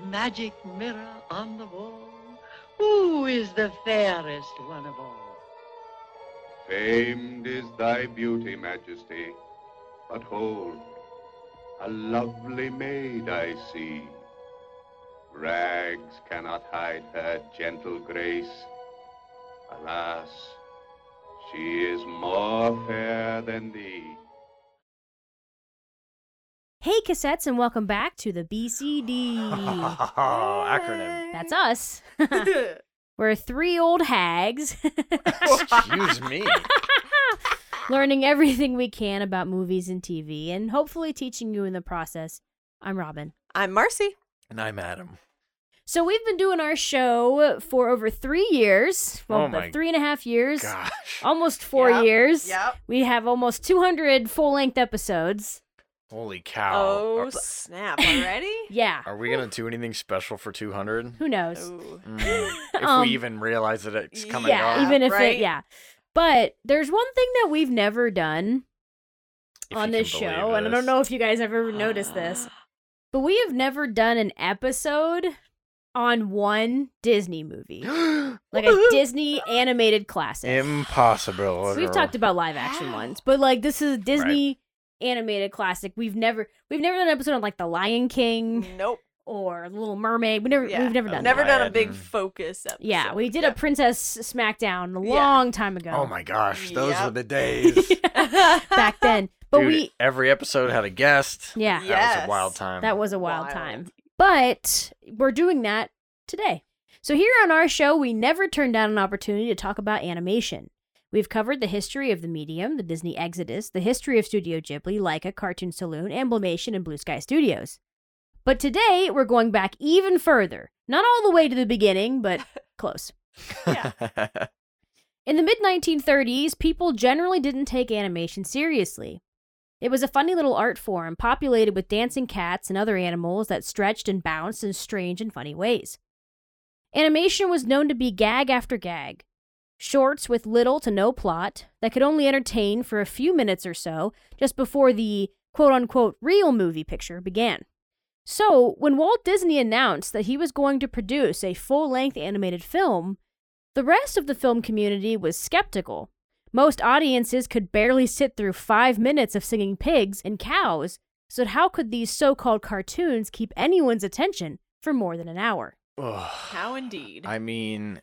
magic mirror on the wall, who is the fairest one of all? Famed is thy beauty, Majesty. But hold, a lovely maid I see. Rags cannot hide her gentle grace. Alas, she is more fair than thee. Hey, cassettes, and welcome back to the BCD. Oh, acronym. That's us. We're three old hags Excuse me. learning everything we can about movies and TV and hopefully teaching you in the process. I'm Robin. I'm Marcy. And I'm Adam. So we've been doing our show for over three years. Well, Oh about my three and a half years. Gosh. Almost four Yep, years. Yep. We have almost 200 full length episodes. Holy cow. Oh, Are, snap. Already? Yeah. are we going to do anything special for 200? Who knows? Mm, if Um, we even realize that it's coming yeah, up. even if right? it, yeah. But there's one thing that we've never done if on this show, believe and I don't know if you guys ever noticed this, but we have never done an episode on one Disney movie, like a Disney animated classic. Impossible. We've talked about live action ones, but like this is a Disney animated classic. We've never we've never done an episode on like The Lion King Nope. or Little Mermaid. We never Yeah. we've never done Never that. done a big focus episode. Yeah, we did Yep. a Princess Smackdown a Yeah. long time ago. Oh my gosh, those Yep. were the days. back then. But Dude, we every episode had a guest. yeah, That was a wild time. that was a wild, Wild. time. But we're doing that today. So here on our show, we never turn down an opportunity to talk about animation. We've covered the history of the medium, the Disney Exodus, the history of Studio Ghibli, Laika, Cartoon Saloon, Amblimation, and Blue Sky Studios. But today, we're going back even further. Not all the way to the beginning, but close. In the mid 1930s, people generally didn't take animation seriously. It was a funny little art form populated with dancing cats and other animals that stretched and bounced in strange and funny ways. Animation was known to be gag after gag. Shorts with little to no plot that could only entertain for a few minutes or so just before the quote unquote real movie picture began. So, when Walt Disney announced that he was going to produce a full length animated film, the rest of the film community was skeptical. Most audiences could barely sit through five minutes of singing pigs and cows, so how could these so called cartoons keep anyone's attention for more than an hour? Ugh. How indeed. I mean,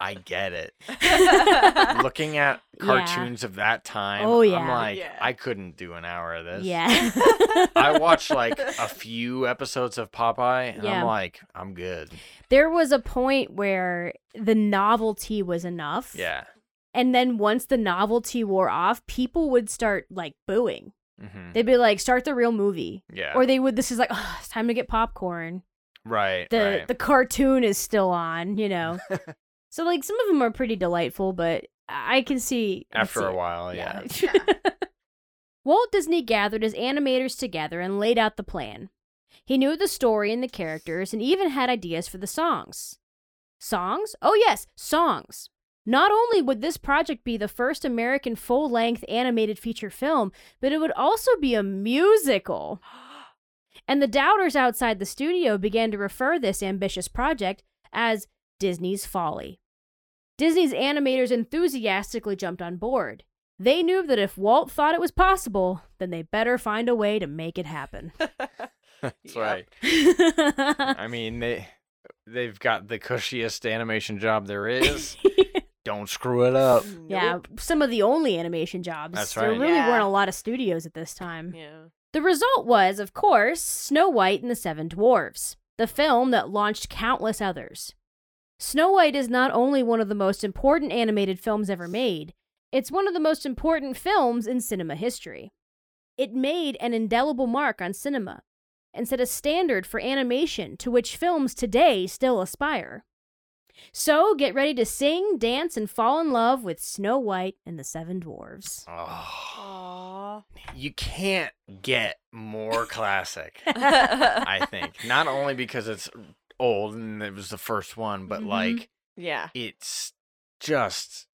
I get it. Looking at Yeah. cartoons of that time, Oh, yeah. I'm like, Yeah. I couldn't do an hour of this. Yeah. I watched like a few episodes of Popeye, and Yeah. I'm like, I'm good. there was a point where the novelty was enough. Yeah. And then once the novelty wore off, people would start like booing. hmm They'd be like, start the real movie. Yeah. Or they would, this is like, oh, it's time to get popcorn. right. the right. the cartoon is still on, you know. So like some of them are pretty delightful, but I can see After see a it. while, yeah. Walt Disney gathered his animators together and laid out the plan. He knew the story and the characters and even had ideas for the songs. Songs? Oh yes, songs. Not only would this project be the first American full-length animated feature film, but it would also be a musical. And the doubters outside the studio began to refer this ambitious project as Disney's folly. Disney's animators enthusiastically jumped on board. They knew that if Walt thought it was possible, then they better find a way to make it happen. That's right. I mean, they they've got the cushiest animation job there is. Don't screw it up. yeah, Nope. some of the only animation jobs. That's right. There really Yeah. weren't a lot of studios at this time. Yeah. The result was, of course, Snow White and the Seven Dwarfs, the film that launched countless others. Snow White is not only one of the most important animated films ever made, it's one of the most important films in cinema history. It made an indelible mark on cinema and set a standard for animation to which films today still aspire. So get ready to sing, dance, and fall in love with Snow White and the Seven Dwarfs. Oh, you can't get more classic. I think not only because it's old and it was the first one, but Mhm. like yeah. it's just.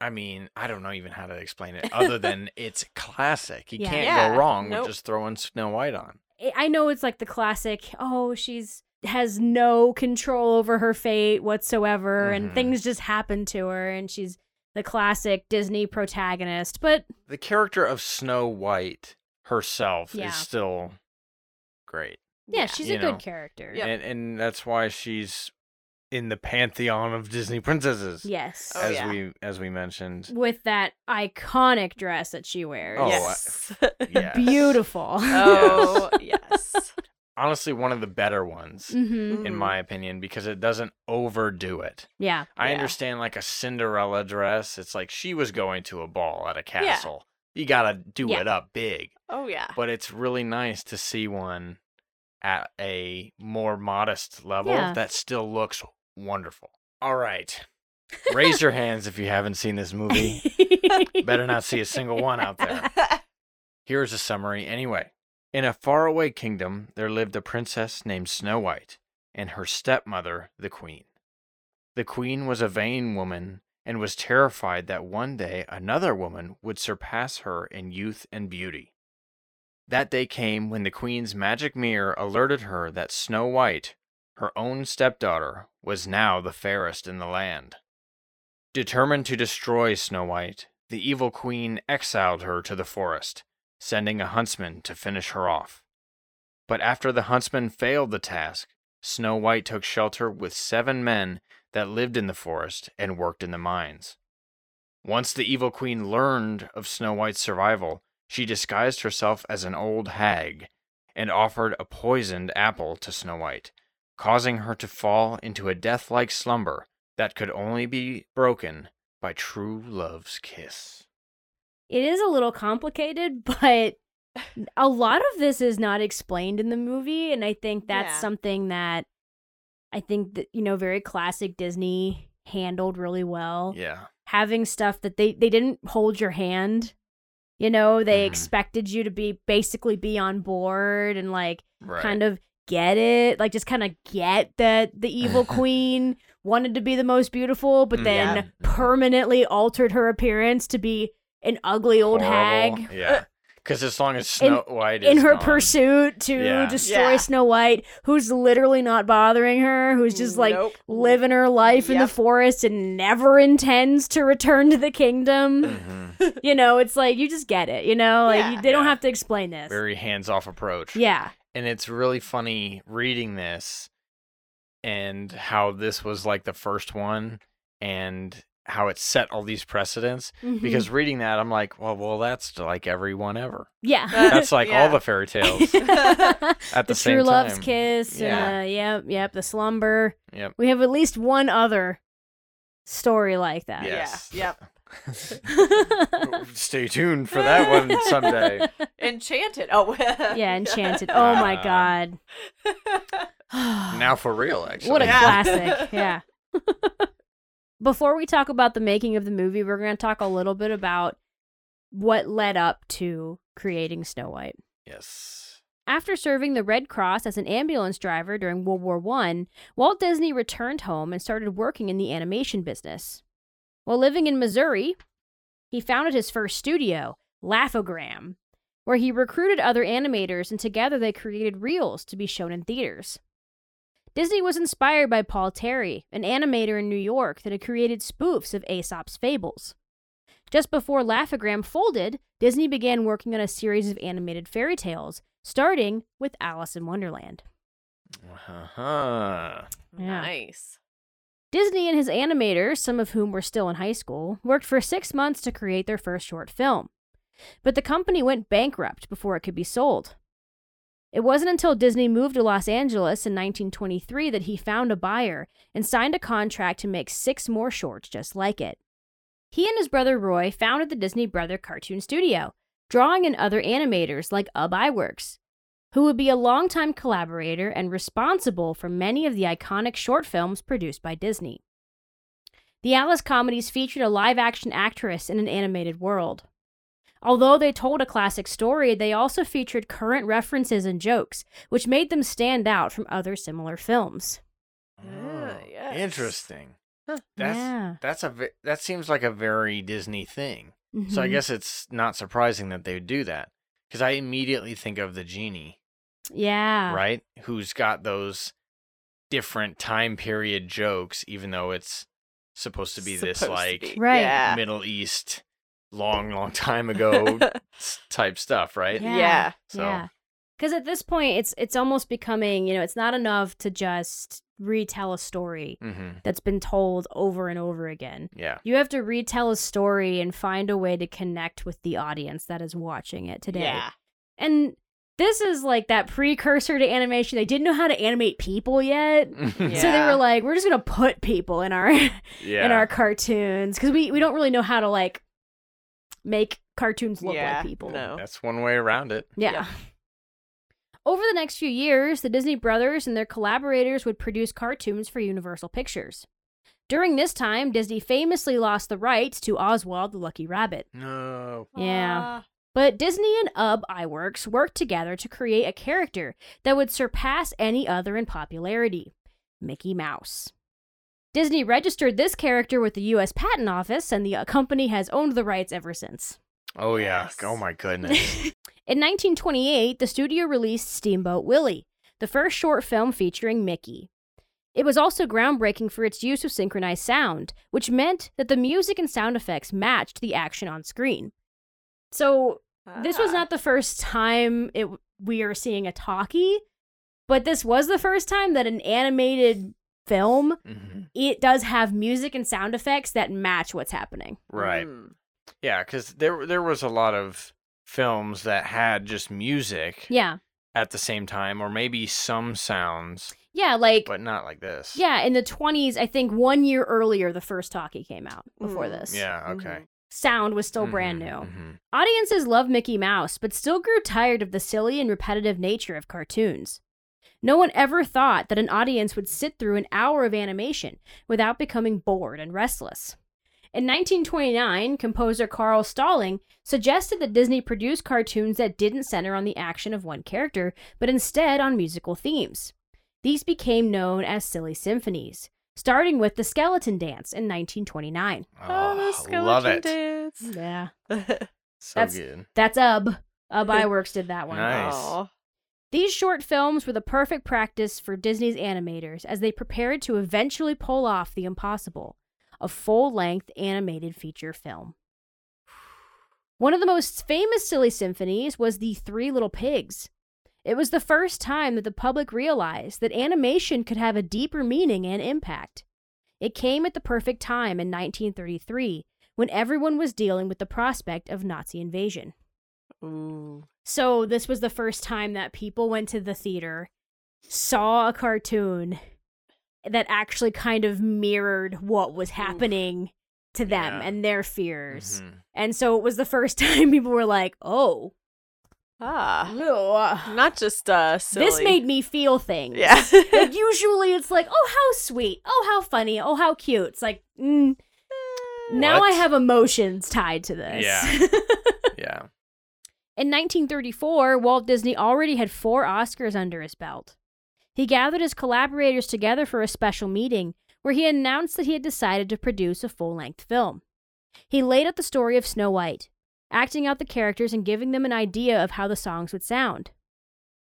I mean, I don't know even how to explain it other than it's classic. You Yeah. can't Yeah, go wrong nope. with just throwing Snow White on. I- know it's like the classic, oh, she's has no control over her fate whatsoever and Mhm. things just happen to her and she's the classic Disney protagonist. But The character of Snow White herself Yeah. is still great. Yeah, she's You a good character. Yep. And and that's why she's in the pantheon of Disney princesses. Yes. Oh, as yeah. we as we mentioned. With that iconic dress that she wears. Oh, I- yes. Yes. Beautiful. oh, yes. Honestly, one of the better ones, hmm in my opinion, because it doesn't overdo it. Yeah. I Yeah. understand like a Cinderella dress. It's like she was going to a ball at a castle. You gotta do Yeah. it up big. Oh, yeah. But it's really nice to see one at a more modest level Yeah. that still looks wonderful. All right. Raise your hands if you haven't seen this movie. Better not see a single one out there. Here's a summary anyway. In a faraway kingdom, there lived a princess named Snow White and her stepmother, the queen. The queen was a vain woman and was terrified that one day another woman would surpass her in youth and beauty. That day came when the queen's magic mirror alerted her that Snow White, her own stepdaughter, was now the fairest in the land. Determined to destroy Snow White, the evil queen exiled her to the forest, sending a huntsman to finish her off. But after the huntsman failed the task, Snow White took shelter with seven men that lived in the forest and worked in the mines. Once the evil queen learned of Snow White's survival, she disguised herself as an old hag and offered a poisoned apple to Snow White, causing her to fall into a death like slumber that could only be broken by true love's kiss. it is a little complicated, but a lot of this is not explained in the movie, and I think that's Yeah. something that I think that you know very classic Disney handled really well. Yeah. Having stuff that they they didn't hold your hand. You know, they Mhm. expected you to be basically be on board and like Right. kind of get it, like just kind of get that the evil queen wanted to be the most beautiful, but Mm, then yeah. permanently altered her appearance to be an ugly old Horrible. hag Yeah. Because as long as In- Snow White is in her gone- pursuit to Yeah. destroy Yeah. Snow White, who's literally not bothering her, who's just like Nope. living her life in the forest and never intends to return to the kingdom. Mhm. you know, it's like you just get it, you know? Like Yeah. you, they don't have to explain this. very hands-off approach. yeah. and it's really funny reading this and how this was like the first one and how it set all these precedents Mhm. because reading that i'm like well well that's like everyone ever yeah. that's like all the fairy tales at the, the same true love's time kiss. Yeah. Yeah. Uh, yep. Yep. The slumber. yep We have at least one other story like that. yes Yeah. stay tuned for that one someday Enchanted. Oh, yeah. Enchanted. Oh my Uh, god. now for real actually What a Yeah. classic. Yeah. Before we talk about the making of the movie, we're going to talk a little bit about what led up to creating Snow White. yes After serving the Red Cross as an ambulance driver during World War I, Walt Disney returned home and started working in the animation business. While living in Missouri, he founded his first studio, Laughogram, where he recruited other animators and together they created reels to be shown in theaters. Disney was inspired by Paul Terry, an animator in New York that had created spoofs of Aesop's fables. Just before Laughogram folded, Disney began working on a series of animated fairy tales, starting with Alice in Wonderland. uh-huh. Yeah. Nice. Disney and his animators, some of whom were still in high school, worked for six months to create their first short film. But the company went bankrupt before it could be sold. It wasn't until Disney moved to Los Angeles in 1923 that he found a buyer and signed a contract to make six more shorts just like it. He and his brother Roy founded the Disney Brother Cartoon Studio, drawing in other animators like Ub Iwerks, who would be a longtime collaborator and responsible for many of the iconic short films produced by Disney. The Alice comedies featured a live action actress in an animated world. Although they told a classic story, they also featured current references and jokes, which made them stand out from other similar films. Ah, Oh, yes. Interesting. Huh. That's Yeah. that's a that seems like a very Disney thing. So I Mhm. guess it's not surprising that they would do that because I immediately think of the genie Yeah. right? Who's got those different time period jokes, even though it's supposed to be this Supposed to like be. Right. Yeah. Middle East long, long time ago type stuff, right? Yeah. Yeah. So Yeah. Because at this point, it's it's almost becoming you know it's not enough to just retell a story hmm that's been told over and over again. yeah. You have to retell a story and find a way to connect with the audience that is watching it today. Yeah. And this is like that precursor to animation. They didn't know how to animate people yet. So they were like, we're just gonna put people in our yeah. in our cartoons because we we don't really know how to like make cartoons look Yeah, like people. no. That's one way around it. Yeah. Yeah. Over the next few years, the Disney brothers and their collaborators would produce cartoons for Universal Pictures. During this time, Disney famously lost the rights to Oswald the Lucky Rabbit. No. Yeah. But Disney and UB Iwerks worked together to create a character that would surpass any other in popularity Mickey Mouse. Disney registered this character with the U.S. Patent Office, and the uh, company has owned the rights ever since. Oh yeah. Yes. Oh my goodness. In 1928, the studio released Steamboat Willie, the first short film featuring Mickey. It was also groundbreaking for its use of synchronized sound, which meant that the music and sound effects matched the action on screen. So, this was Ah. not the first time it, we are seeing a talkie, but this was the first time that an animated film Mhm. it does have music and sound effects that match what's happening. Right. Mm. Yeah, because there there was a lot of films that had just music Yeah. at the same time, or maybe some sounds, Yeah, like but not like this. Yeah, in the 20s, I think one year earlier, the first talkie came out before Mm. this. Yeah. Okay. Sound was still brand Mhm, new. mhm. Audiences loved Mickey Mouse, but still grew tired of the silly and repetitive nature of cartoons. No one ever thought that an audience would sit through an hour of animation without becoming bored and restless. In 1929, composer Carl Stalling suggested that Disney produce cartoons that didn't center on the action of one character, but instead on musical themes. These became known as silly symphonies, starting with the Skeleton Dance in 1929. Ah, oh, the love skeleton it. dance. Yeah. So That's- good. That's Ub. Ub Iwerks did that one. Nice. Aw. These short films were the perfect practice for Disney's animators as they prepared to eventually pull off the impossible a full length animated feature film. One of the most famous silly symphonies was The Three Little Pigs. It was the first time that the public realized that animation could have a deeper meaning and impact. It came at the perfect time in 1933 when everyone was dealing with the prospect of Nazi invasion. Ooh. So this was the first time that people went to the theater, saw a cartoon that actually kind of mirrored what was happening to them Yeah. and their fears. Mhm. And so it was the first time people were like, "Oh, Ah. ugh, Not just uh silly. this made me feel things." Yeah. like usually it's like, "Oh, how sweet. Oh, how funny. Oh, how cute." It's like, mm, now I have emotions tied to this. Yeah. Yeah. In 1934, Walt Disney already had four Oscars under his belt. He gathered his collaborators together for a special meeting where he announced that he had decided to produce a full length film. He laid out the story of Snow White, acting out the characters and giving them an idea of how the songs would sound.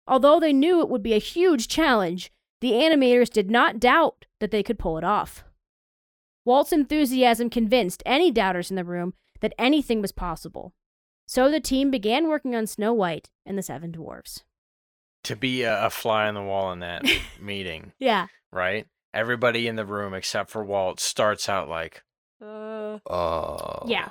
Although they knew it would be a huge challenge, the animators did not doubt that they could pull it off. Walt's enthusiasm convinced any doubters in the room that anything was possible. So the team began working on Snow White and the Seven Dwarfs. To be a, a fly on the wall in that meeting, Yeah. right? Everybody in the room except for Walt starts out like, Uh, "Oh, Yeah.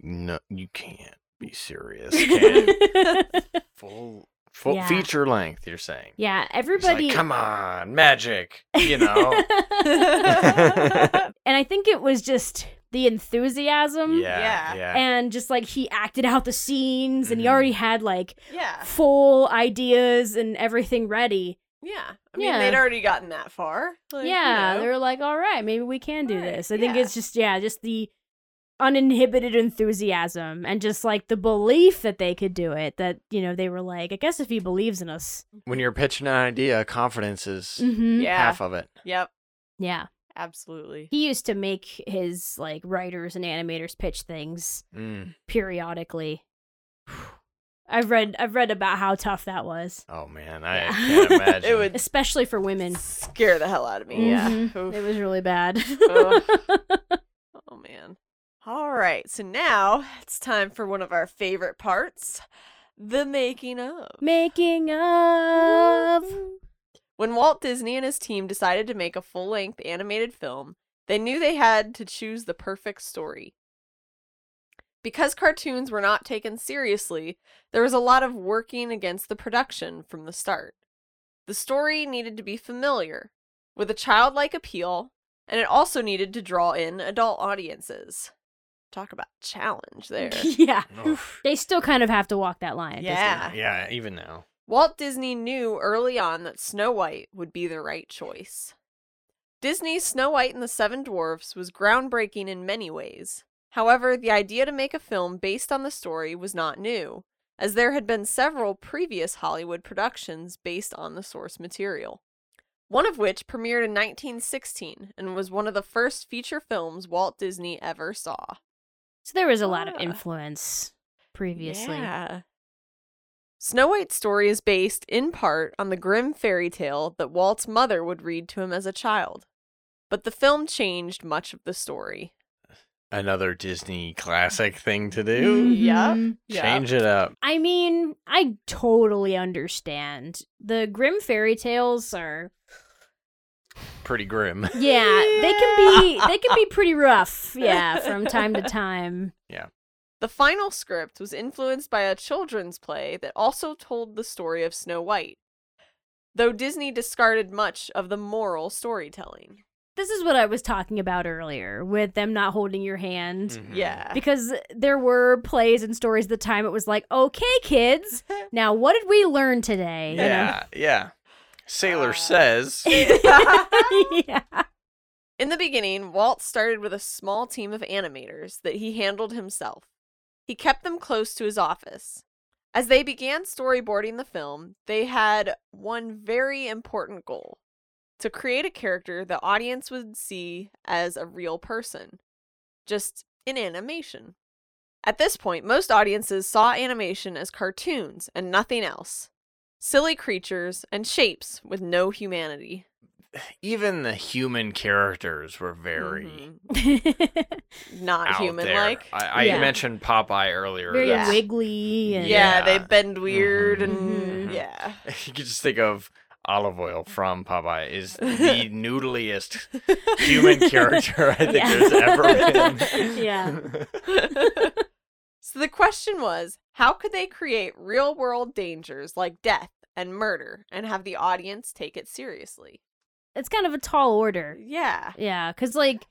No, you can't be serious." Can't. full, full Yeah. feature length. You're saying? yeah, He's everybody. like, come on, magic. You know? and I think it was just the enthusiasm yeah, Yeah. yeah. and just like he acted out the scenes and he Mhm. already had like yeah. full ideas and everything ready. Yeah. I mean, Yeah. they'd already gotten that far. Like, you yeah, know. they were like, all right, maybe we can do Right, this. I think yeah. it's just, yeah, just the uninhibited enthusiasm and just like the belief that they could do it. That, you know, they were like, I guess if he believes in us. when you're pitching an idea, confidence is Mm-hmm. Yeah. half of it. Yep. Yeah. Absolutely. He used to make his like writers and animators pitch things Mm. periodically. I've read I've read about how tough that was, Oh man, I Yeah. can't imagine. It would especially for women. scare the hell out of me. Yeah. Mhm. Oof. It was really bad. Ugh. Oh man. All right. So now it's time for one of our favorite parts, the making of. Making of. When Walt Disney and his team decided to make a full-length animated film, they knew they had to choose the perfect story. Because cartoons were not taken seriously, there was a lot of working against the production from the start. The story needed to be familiar, with a childlike appeal, and it also needed to draw in adult audiences. Talk about challenge there. yeah. Ugh. They still kind of have to walk that line. at Disney. Yeah. yeah, even now. Walt Disney knew early on that Snow White would be the right choice. Disney's Snow White and the Seven Dwarfs was groundbreaking in many ways. However, the idea to make a film based on the story was not new, as there had been several previous Hollywood productions based on the source material. One of which premiered in 1916 and was one of the first feature films Walt Disney ever saw. So there was a lot of Ah. influence previously. Yeah. Snow White's story is based, in part, on the Grimm fairy tale that Walt's mother would read to him as a child. But the film changed much of the story. Another Disney classic thing to do. Yeah. Mhm. Change it up. I mean, I totally understand. The Grimm fairy tales are Pretty grim. yeah, they can be they can be pretty rough, yeah, from time to time. Yeah. The final script was influenced by a children's play that also told the story of Snow White, though Disney discarded much of the moral storytelling. This is what I was talking about earlier with them not holding your hand. Mhm. Yeah. Because there were plays and stories at the time it was like, "Okay, kids, now what did we learn today?" you know? Yeah, yeah. Sailor Uh, says. yeah. In the beginning, Walt started with a small team of animators that he handled himself. He kept them close to his office. As they began storyboarding the film, they had one very important goal to create a character the audience would see as a real person, just in animation. At this point, most audiences saw animation as cartoons and nothing else silly creatures and shapes with no humanity. Even the human characters were very Mhm. not human like. I, I Yeah. mentioned Popeye earlier. Very Yeah. wiggly and Yeah, they Yeah. bend weird and Mhm. yeah. You could just think of Olive Oyl from Popeye is the noodliest human character I think Yeah. there's ever been. Yeah. So the question was, how could they create real-world dangers like death and murder and have the audience take it seriously? it's kind of a tall order. Yeah. Yeah, because like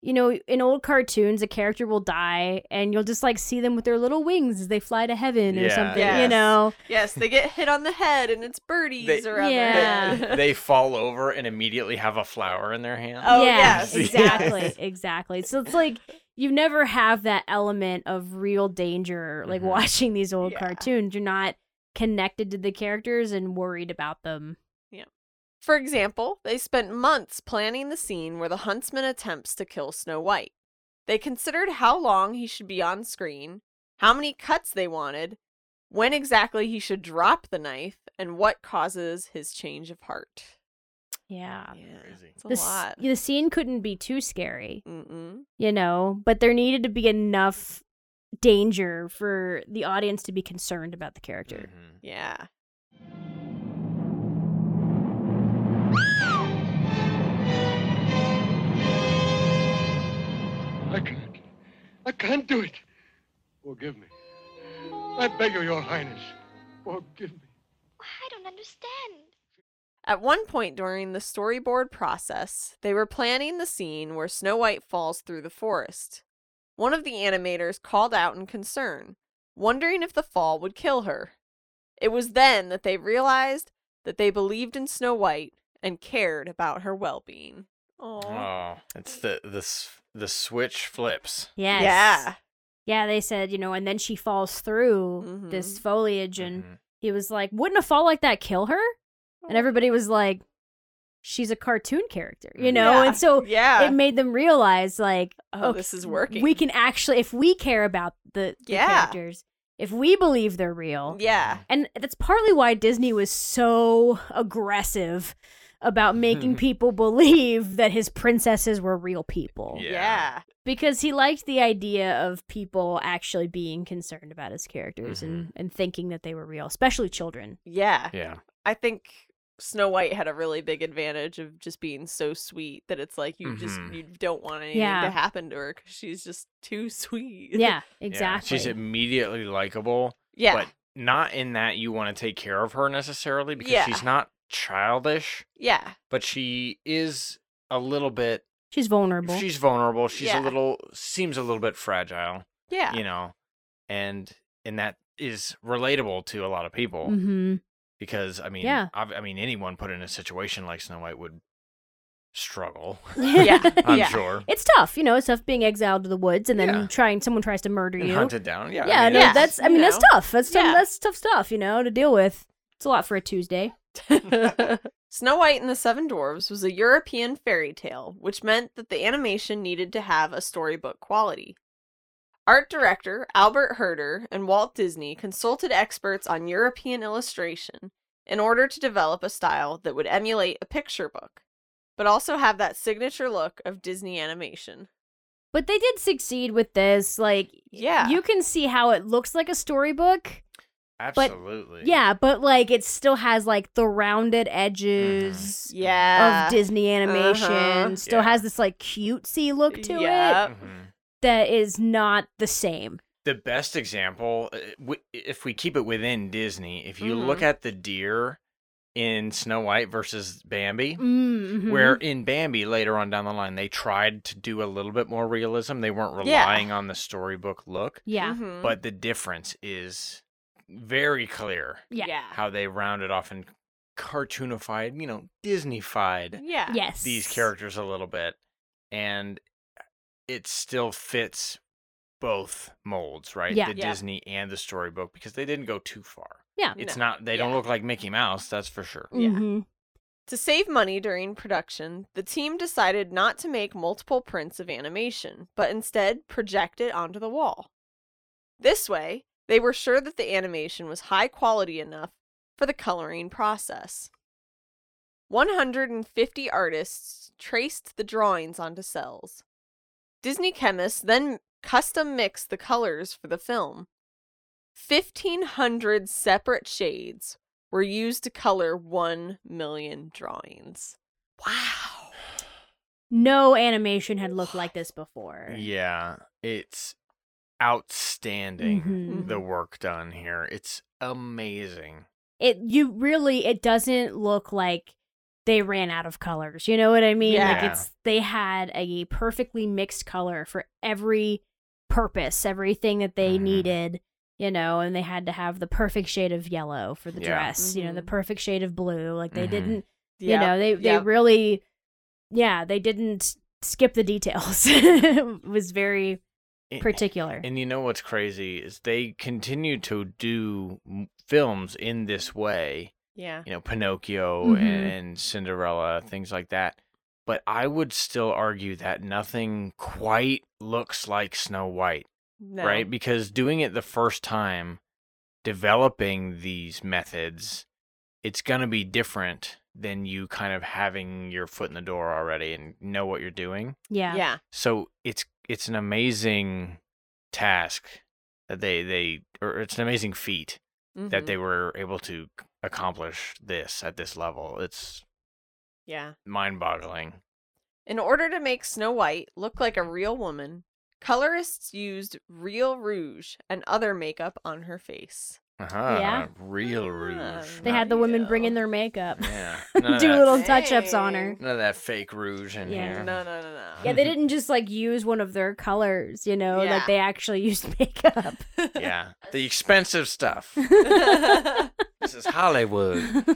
you know, in old cartoons, a character will die, and you'll just like see them with their little wings as they fly to heaven or Yeah. something. You know, Yes, they get hit on the head and it's birdies They- around Yeah. their head. they fall over and immediately have a flower in their hand. Oh, yeah, yes. exactly, exactly. So it's like you never have that element of real danger, like Mhm. watching these old Yeah. cartoons. You're not connected to the characters and worried about them. Yeah. For example, they spent months planning the scene where the huntsman attempts to kill Snow White. They considered how long he should be on screen, how many cuts they wanted, when exactly he should drop the knife, and what causes his change of heart. Yeah, Crazy. It's a the, s- lot. the scene couldn't be too scary. Mm-mm. you know, but there needed to be enough danger for the audience to be concerned about the character. Mhm. Yeah. I can't. I can't do it. Forgive me. I beg you, Your Highness. Forgive me. I don't understand. At one point during the storyboard process, they were planning the scene where Snow White falls through the forest. One of the animators called out in concern, wondering if the fall would kill her. It was then that they realized that they believed in Snow White and cared about her well-being. Aww. Oh, it's the the the switch flips. Yes. Yeah. Yeah, they said, you know, and then she falls through this Mhm. foliage and Mhm. he was like, "Wouldn't a fall like that kill her?" And everybody was like, "She's a cartoon character." You know? Yeah. And so Yeah. it made them realize like, oh, okay, this is working. We can actually if we care about the, the Yeah. characters, if we believe they're real, Yeah. and that's partly why Disney was so aggressive about making people believe that his princesses were real people. Yeah. Yeah. Because he liked the idea of people actually being concerned about his characters Mm-hmm. and, and thinking that they were real, especially children. Yeah. Yeah. I think Snow White had a really big advantage of just being so sweet that it's like you just Mhm. you don't want anything Yeah. to happen to her because she's just too sweet. Yeah, Yeah. exactly. She's immediately likable, yeah, but not in that you want to take care of her necessarily because Yeah. she's not childish, yeah, but she is a little bit She's vulnerable. she's vulnerable. She's Yeah. a little seems a little bit fragile, yeah, you know. And and that is relatable to a lot of people mm-hmm. Because I mean, Yeah. I've, I mean anyone put in a situation like Snow White would struggle. Yeah. I'm Yeah. sure. It's tough, you know, it's tough being exiled to the woods and then Yeah. trying someone tries to murder And you. hunted down. Yeah. yeah, I mean, no, Yeah, that's I you mean that's know. tough. That's tough, Yeah. that's tough stuff, you know, to deal with. It's a lot for a Tuesday. Snow White and the Seven Dwarfs was a European fairy tale, which meant that the animation needed to have a storybook quality. Art director Albert Hurter and Walt Disney consulted experts on European illustration in order to develop a style that would emulate a picture book, but also have that signature look of Disney animation. But they did succeed with this. Like, Yeah. you can see how it looks like a storybook. Absolutely. Yeah, but like it still has like the rounded edges Yeah. of Disney animation. Uh-huh. Still Yeah. has this like cutesy look to it Yep. That is not the same. The best example, uh, if we keep it within Disney, if you look Mhm. at the deer in Snow White versus Bambi, Mm-hmm. where in Bambi later on down the line they tried to do a little bit more realism. They weren't Yeah. relying on the storybook look, yeah, Mhm. but the difference is very clear yeah, yeah. how they rounded off and cartoonified, you know, Disneyfied Yeah. yes, these characters a little bit and it still fits both molds right Yeah. the Yeah. disney and the storybook because they didn't go too far Yeah. it's No. not they don't look like mickey mouse that's for sure Yeah. Mhm. To save money during production, the team decided not to make multiple prints of animation, but instead project it onto the wall. This way, they were sure that the animation was high quality enough for the coloring process. 150 artists traced the drawings onto cels. Disney chemists then custom mixed the colors for the film. 1,500 separate shades were used to color 1 million drawings. Wow. No animation had looked like this before. yeah it's outstanding Mhm. the work done here it's amazing It you really it doesn't look like they ran out of colors. You know what I mean? Yeah. Like it's they had a perfectly mixed color for every purpose, everything that they Mhm. needed, you know, and they had to have the perfect shade of yellow for the Yeah. dress, you know, the Mhm. perfect shade of blue. Like they Mhm. didn't, you Yep, know, they they yep. really yeah, they didn't skip the details. it was very particular. and you know what's crazy is they continue to do films in this way Yeah. you know Pinocchio Mhm. and, and Cinderella, things like that. But I would still argue that nothing quite looks like Snow White, No. right? Because doing it the first time, developing these methods, it's going to be different than you kind of having your foot in the door already and know what you're doing. yeah. Yeah. So it's it's an amazing task that they they or it's an amazing feat that Mhm. they were able to accomplish this at this level. It's Yeah. mind-boggling. In order to make Snow White look like a real woman, colorists used real rouge and other makeup on her face. Uh-huh. Yeah. Real Ah. rouge. They had the women bring in their makeup. Yeah. Do that, little touch-ups on her. Dang. none of that fake rouge in Yeah. here. No, no, no, no. Yeah, they didn't just like use one of their colors, you know, Yeah. like they actually used makeup. Yeah. The expensive stuff. This is Hollywood.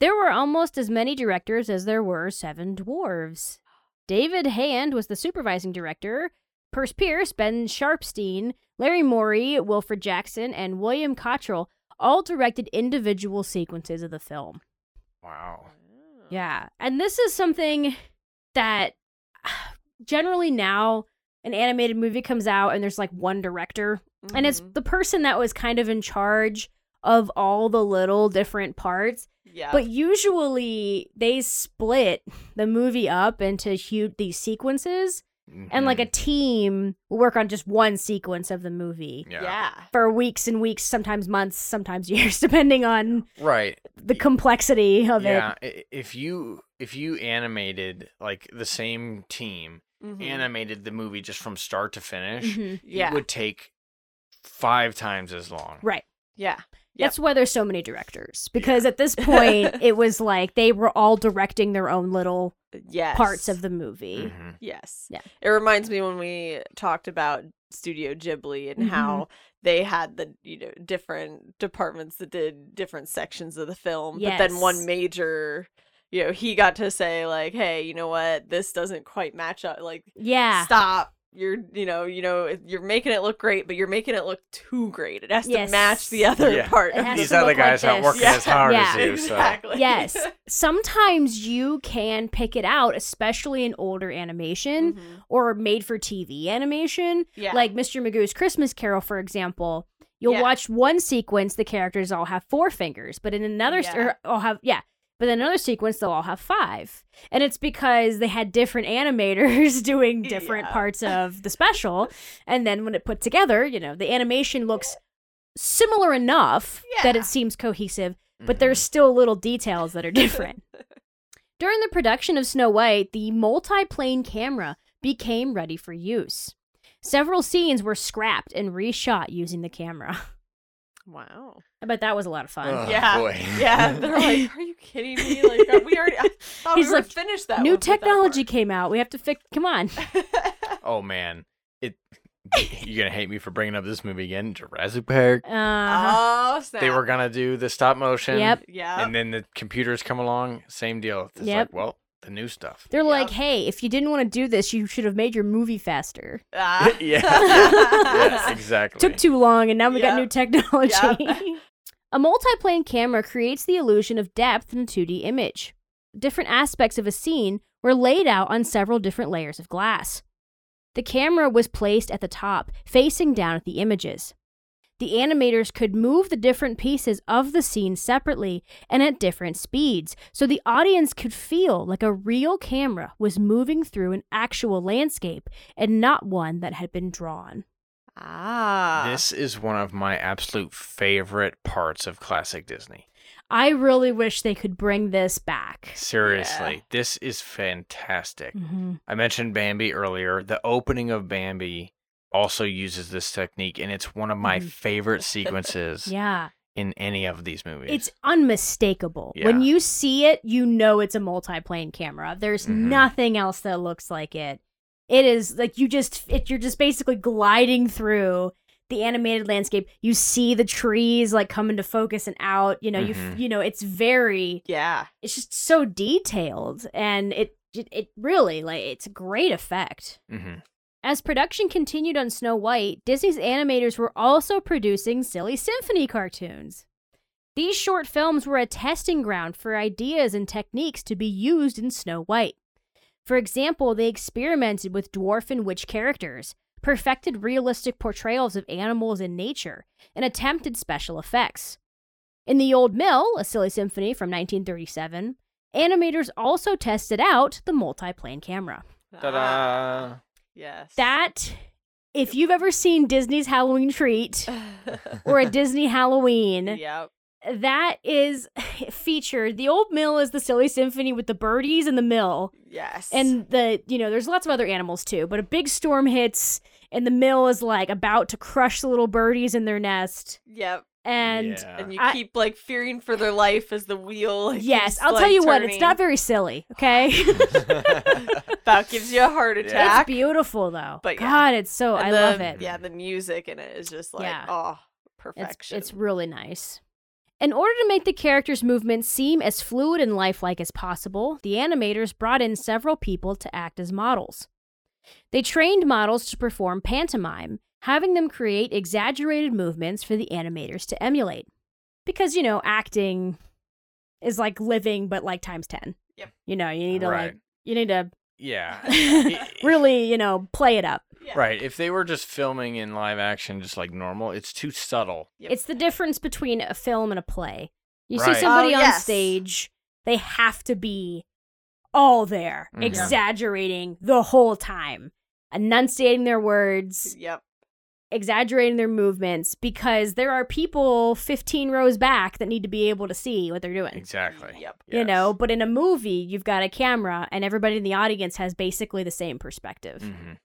there were almost as many directors as there were seven dwarves. David Hand was the supervising director. Perce Pearce, Ben Sharpsteen, Larry Morey, Wilfred Jackson, and William Cottrell all directed individual sequences of the film. wow. Yeah. And this is something that generally now an animated movie comes out and there's like one director and it's Mhm. the person that was kind of in charge of all the little different parts yeah. but usually they split the movie up into huge these sequences and like a Mhm. team will work on just one sequence of the movie yeah. yeah. for weeks and weeks sometimes months sometimes years depending on right. the complexity of yeah, it i- if you if you animated like the same team Mhm. animated the movie just from start to finish, Mhm. Yeah. it would take five times as long. right yeah. That's why there's so many directors because at this point it was like they were all directing their own little Yes. parts of the movie. Mhm. Yes. Yeah. It reminds me when we talked about Studio Ghibli and Mhm. how they had the you know different departments that did different sections of the film, but then one major, you know, he got to say like, "Hey, you know what? This doesn't quite match up. Like, Yeah. stop." You're, you know, you know, you're making it look great, but you're making it look too great. It has Yes. to match the other Yeah. part. Of These other look like guys aren't this. working as hard Yeah. as you. So. exactly. Yes. Sometimes you can pick it out, especially in older animation Mhm. or made for TV animation. Yeah. Like Mr. Magoo's Christmas Carol, for example. You'll Yeah. watch one sequence, the characters all have four fingers, but in another, Yeah. or all have, yeah, but in another sequence, they'll all have five. And it's because they had different animators doing different Yeah. parts of the special. and then when it put together, you know, the animation looks similar enough that it seems cohesive, Mm-hmm. but there's still little details that are different. During the production of Snow White, the multi-plane camera became ready for use. Several scenes were scrapped and reshot using the camera. Wow. I bet that was a lot of fun. Ugh. yeah. boy. Yeah. They're like, are you kidding me? Like, uh, we already, I thought He's we were like, finished that. New with that technology came out. We have to fix. Come on. Oh man, it. You're gonna hate me for bringing up this movie again. Jurassic Park. Uh, oh, snap. They were gonna do the stop motion. Yep. Yeah. And then the computers come along. Same deal. It's Yep. like, well, the new stuff. They're like, hey, if you didn't want to do this, you should have made your movie faster. Ah. yeah. yeah. Exactly. Took too long, and now we got Yep. new technology. Yep. a multiplane camera creates the illusion of depth in a 2D image. Different aspects of a scene were laid out on several different layers of glass. The camera was placed at the top, facing down at the images. The animators could move the different pieces of the scene separately and at different speeds, so the audience could feel like a real camera was moving through an actual landscape and not one that had been drawn. Ah. This is one of my absolute favorite parts of classic Disney. I really wish they could bring this back. Seriously, Yeah. this is fantastic. Mm-hmm. I mentioned Bambi earlier. The opening of Bambi also uses this technique, and it's one of my Mhm. favorite sequences Yeah. in any of these movies. It's unmistakable. Yeah. When you see it, you know it's a multi-plane camera. There's Mhm. nothing else that looks like it. It is like you just it, you're just basically gliding through the animated landscape. You see the trees like come into focus and out. You know, you Mhm. you know it's very yeah. it's just so detailed and it it, it really like it's a great effect. hmm As production continued on Snow White, Disney's animators were also producing Silly Symphony cartoons. These short films were a testing ground for ideas and techniques to be used in Snow White. For example, they experimented with dwarf and witch characters, perfected realistic portrayals of animals and nature, and attempted special effects. In The Old Mill, a silly symphony from 1937, animators also tested out the multi plane camera. Ta-da! Ah, yes. That, if you've ever seen Disney's Halloween Treat or a Disney Halloween, Yep. that is featured. The Old Mill is the silly symphony with the birdies and the mill. Yes. And the, you know, there's lots of other animals too, but a big storm hits and the mill is like about to crush the little birdies in their nest. yep. And Yeah. And you I- keep like fearing for their life as the wheel. like, yes, I'll tell like, you what, it's not very silly, okay? that gives you a heart attack. it's beautiful though. But yeah. God, it's so, And I the- love it. Yeah, the music in it is just like Yeah. oh, It's, perfection. it's really nice. In order to make the characters' movements seem as fluid and lifelike as possible, the animators brought in several people to act as models. They trained models to perform pantomime, having them create exaggerated movements for the animators to emulate. Because, you know, acting is like living, but like times 10. Yep. You know, you need to Right. like, you need to yeah. really, you know, play it up. Right. If they were just filming in live action, just like normal, it's too subtle. Yep. It's the difference between a film and a play. You Right. see somebody Oh, on yes. stage, they have to be all there, Mhm. exaggerating the whole time, enunciating their words, Yep. Exaggerating their movements, because there are people 15 rows back that need to be able to see what they're doing. Exactly. Yep. You know, but in a movie, you've got a camera and everybody in the audience has basically the same perspective. Mhm.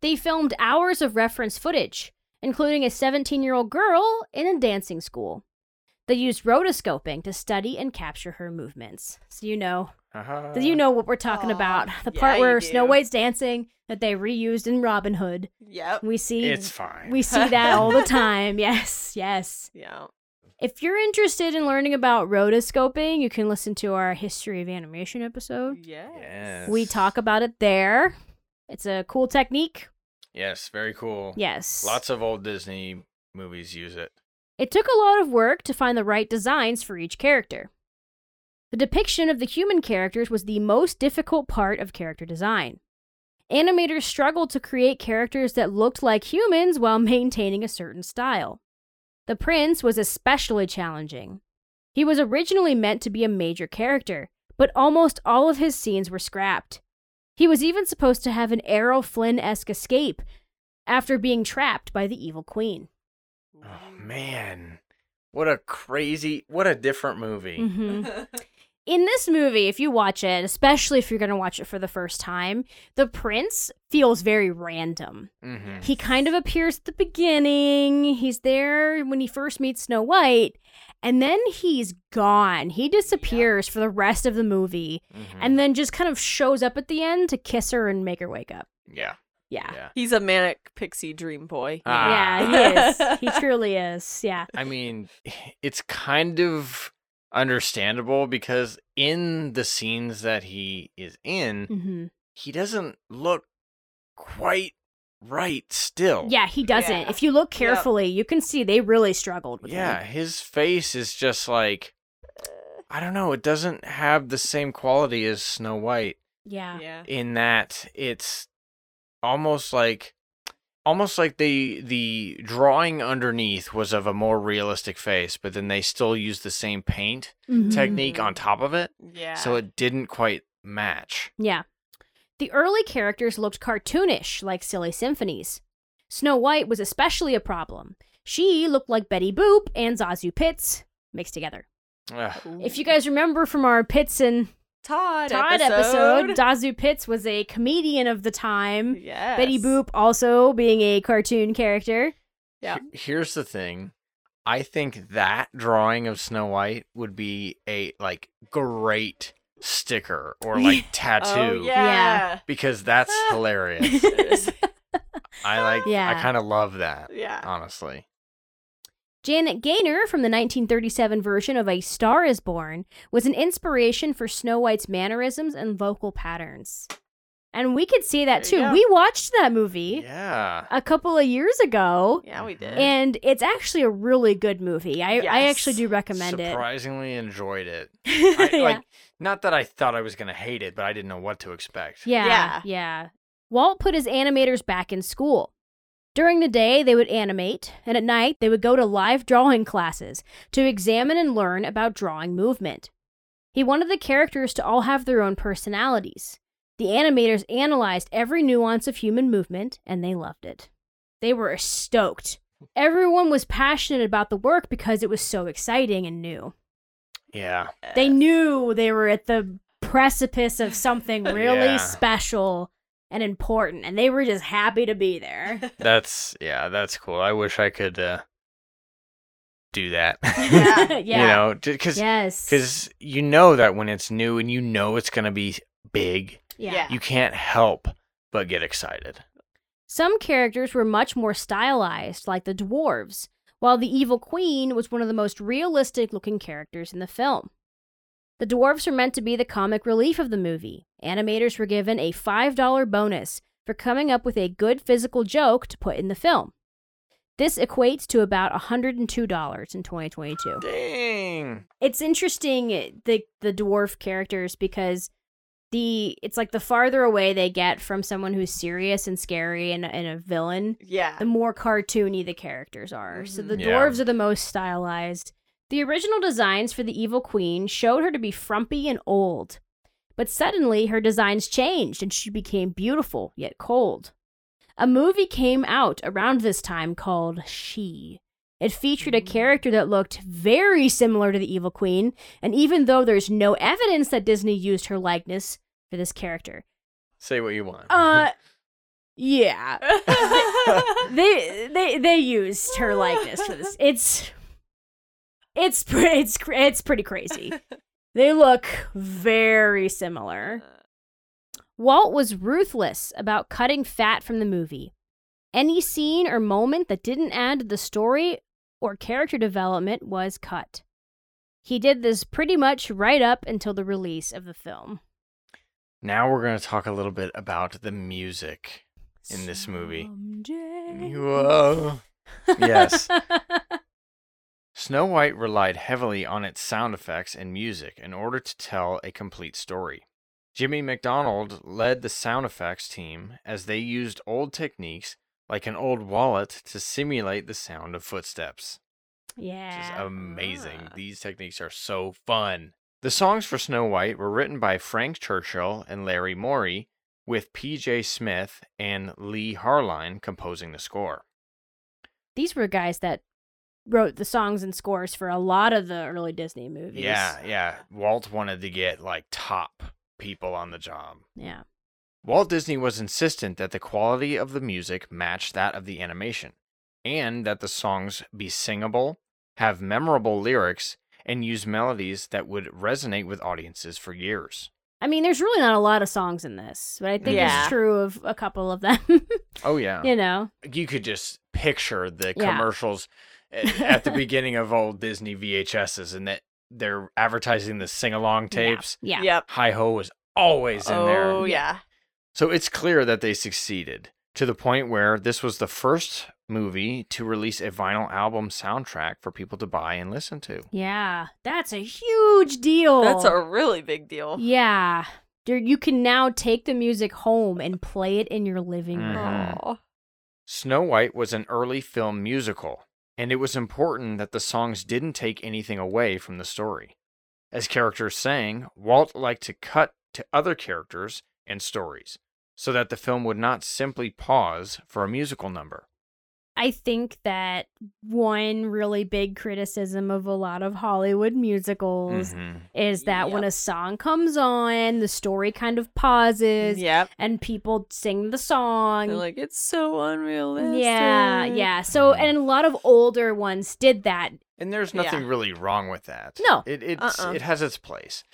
They filmed hours of reference footage, including a 17 year old girl in a dancing school. They used rotoscoping to study and capture her movements. So you know, Uh-huh. so you know what we're talking Aw, about. The part you where Snow. White's dancing that they reused in Robin Hood. Yep. We see It's fine. we see that all the time. Yes, yes. Yeah. If you're interested in learning about rotoscoping, you can listen to our history of animation episode. Yes. Yes. We talk about it there. It's a cool technique. Yes, very cool. Yes. Lots of old Disney movies use it. It took a lot of work to find the right designs for each character. The depiction of the human characters was the most difficult part of character design. Animators struggled to create characters that looked like humans while maintaining a certain style. The prince was especially challenging. He was originally meant to be a major character, but almost all of his scenes were scrapped. He was even supposed to have an Errol Flynn esque escape after being trapped by the evil queen. Oh man. What a crazy what a different movie. Mhm. in this movie, if you watch it, especially if you're going to watch it for the first time, the prince feels very random. Mhm. He kind of appears at the beginning. He's there when he first meets Snow White, and then he's gone. He disappears for the rest of the movie, Mhm. and then just kind of shows up at the end to kiss her and make her wake up. yeah. Yeah. Yeah. He's a manic pixie dream boy. Ah. Yeah, he is. He truly is. Yeah. I mean, it's kind of understandable because in the scenes that he is in, hmm he doesn't look quite right still. Yeah, he doesn't. Yeah. If you look Yep. carefully, you can see they really struggled with Yeah, him. his face is just like I don't know, it doesn't have the same quality as Snow White Yeah. Yeah. in that it's almost like almost like the the drawing underneath was of a more realistic face, but then they still used the same paint Mhm. technique on top of it, Yeah. so it didn't quite match. Yeah. The early characters looked cartoonish, like silly symphonies. Snow White was especially a problem. She looked like Betty Boop and ZaSu Pitts mixed together. Ugh. If you guys remember from our Pitts and Todd, Todd episode, ZaSu Pitts was a comedian of the time. yes. Betty Boop also being a cartoon character. Yeah. Here's the thing. I think that drawing of Snow White would be a like great sticker or like tattoo Oh, yeah. because that's hilarious. I like yeah. I kind of love that, yeah. honestly. Janet Gaynor from the 1937 version of A Star is Born was an inspiration for Snow White's mannerisms and vocal patterns. And we could see that too. go. We watched that movie Yeah. a couple of years ago. Yeah, we did. And it's actually a really good movie. I, I actually do recommend it. Surprisingly enjoyed it. I, yeah. Like not that I thought I was going to hate it, but I didn't know what to expect. yeah, Yeah. yeah. Walt put his animators back in school. During the day, they would animate, and at night, they would go to live drawing classes to examine and learn about drawing movement. He wanted the characters to all have their own personalities. The animators analyzed every nuance of human movement, and they loved it. They were stoked. Everyone was passionate about the work because it was so exciting and new. Yeah. They knew they were at the precipice of something really Yeah. special and important, and they were just happy to be there. That's yeah, that's cool. I wish I could uh do that. Yeah. yeah. You know, cuz yes. cuz you know that when it's new and you know it's going to be big, yeah. Yeah. you can't help but get excited. Some characters were much more stylized, like the dwarves, while the evil queen was one of the most realistic looking characters in the film. The dwarves were meant to be the comic relief of the movie. Animators were given a $5 bonus for coming up with a good physical joke to put in the film. This equates to about $102 in 2022. Dang. It's interesting eh, the the dwarf characters because the it's like the farther away they get from someone who's serious and scary and, and a villain, Yeah. the more cartoony the characters are. So the. Mm. Yeah. dwarves are the most stylized. The original designs for the evil queen showed her to be frumpy and old. But suddenly her designs changed and she became beautiful yet cold. A movie came out around this time called She. It featured a character that looked very similar to the evil queen, and even though there's no evidence that Disney used her likeness for this character, Say what you want. uh, yeah, they they they used her likeness for this. It's it's pre- it's it's pretty crazy. They look very similar. Uh. Walt was ruthless about cutting fat from the movie. Any scene or moment that didn't add to the story or character development was cut. He did this pretty much right up until the release of the film. now we're going to talk a little bit about the music in this movie. Someday. Whoa. Yes. Snow White relied heavily on its sound effects and music in order to tell a complete story. Jimmy Macdonald led the sound effects team as they used old techniques like an old wallet to simulate the sound of footsteps. Yeah. Which is amazing. Ah. These techniques are so fun. The songs for Snow White were written by Frank Churchill and Larry Morey, with P.J. Smith and Leigh Harline composing the score. These were guys that wrote the songs and scores for a lot of the early Disney movies. Yeah, yeah. Walt wanted to get like top people on the job. Yeah. Walt Disney was insistent that the quality of the music match that of the animation, and that the songs be singable, have memorable lyrics, and use melodies that would resonate with audiences for years. I mean, there's really not a lot of songs in this, but I think Yeah. it's true of a couple of them. Oh yeah. you know? you could just picture the Yeah. commercials a- at the beginning of old Disney VHSs and that they're advertising the sing along tapes. Yeah. Yep. Hi Ho was always in there. Oh yeah. So it's clear that they succeeded to the point where this was the first movie to release a vinyl album soundtrack for people to buy and listen to. Yeah. That's a huge deal. That's a really big deal. Yeah. There, you can now take the music home and play it in your living room. Mhm. Snow White was an early film musical, and it was important that the songs didn't take anything away from the story. As characters sang, Walt liked to cut to other characters and stories so that the film would not simply pause for a musical number. I think that one really big criticism of a lot of Hollywood musicals Mhm. is that when a song comes on, the story kind of pauses Yep. and people sing the song. They're like, it's so unrealistic. yeah, yeah. So, Mhm. and a lot of older ones did that. And there's Yeah. nothing really wrong with that. No. It it's, Uh-uh. it has its place.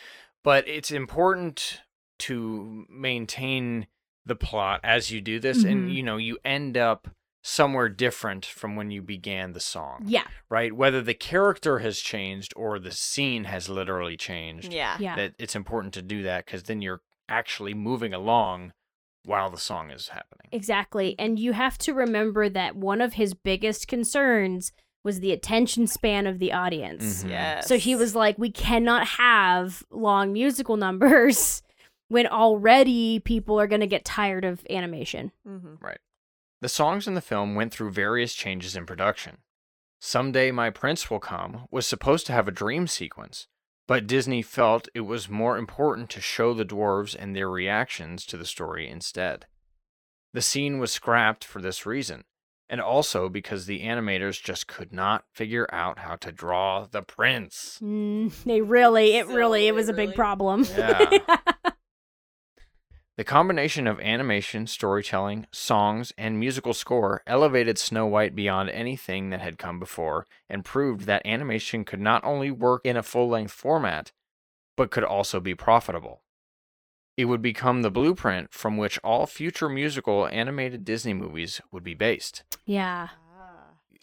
But it's important to maintain the plot as you do this and Mhm. you know, you end up somewhere different from when you began the song. Yeah, Right? Whether the character has changed or the scene has literally changed. Yeah. yeah. That it's important to do that cuz then you're actually moving along while the song is happening. Exactly. And you have to remember that one of his biggest concerns was the attention span of the audience. Mhm. Yes. So he was like, we cannot have long musical numbers when already people are going to get tired of animation. Mhm. The songs in the film went through various changes in production. Someday My Prince Will Come was supposed to have a dream sequence, but Disney felt it was more important to show the dwarves and their reactions to the story instead. The scene was scrapped for this reason, and also because the animators just could not figure out how to draw the prince. Mm, they really, it really, it So was a big problem. Yeah. The combination of animation, storytelling, songs, and musical score elevated Snow White beyond anything that had come before and proved that animation could not only work in a full length format, but could also be profitable. It would become the blueprint from which all future musical animated Disney movies would be based. yeah.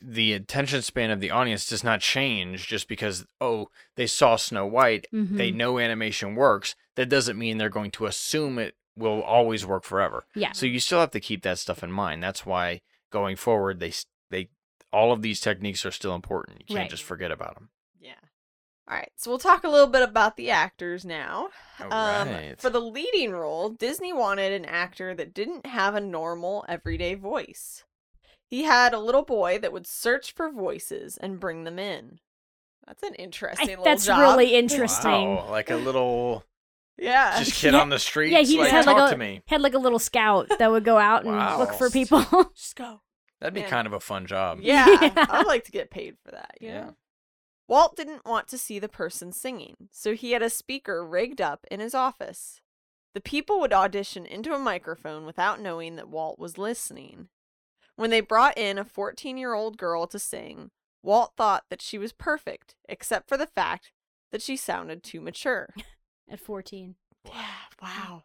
The attention span of the audience does not change just because, oh, they saw Snow White they Mhm. know animation works, that doesn't mean they're going to assume it will always work forever. Yeah. So you still have to keep that stuff in mind. That's why going forward, they they all of these techniques are still important. You can't Right. just forget about them. Yeah. All right, so we'll talk a little bit about the actors now. All Um, right. For the leading role, Disney wanted an actor that didn't have a normal, everyday voice. He had a little boy that would search for voices and bring them in. That's an I- interesting little that's job. really interesting. Wow, like a little Yeah. just kid on the street. Yeah, he like, just had talk like to a me. had like a little scout that would go out and Wow. look for people. Just go. That'd be Man. kind of a fun job. Yeah, Yeah. I'd like to get paid for that. You Yeah. know? Walt didn't want to see the person singing, so he had a speaker rigged up in his office. The people would audition into a microphone without knowing that Walt was listening. When they brought in a 14 year old girl to sing, Walt thought that she was perfect, except for the fact that she sounded too mature. At 14. Yeah, wow.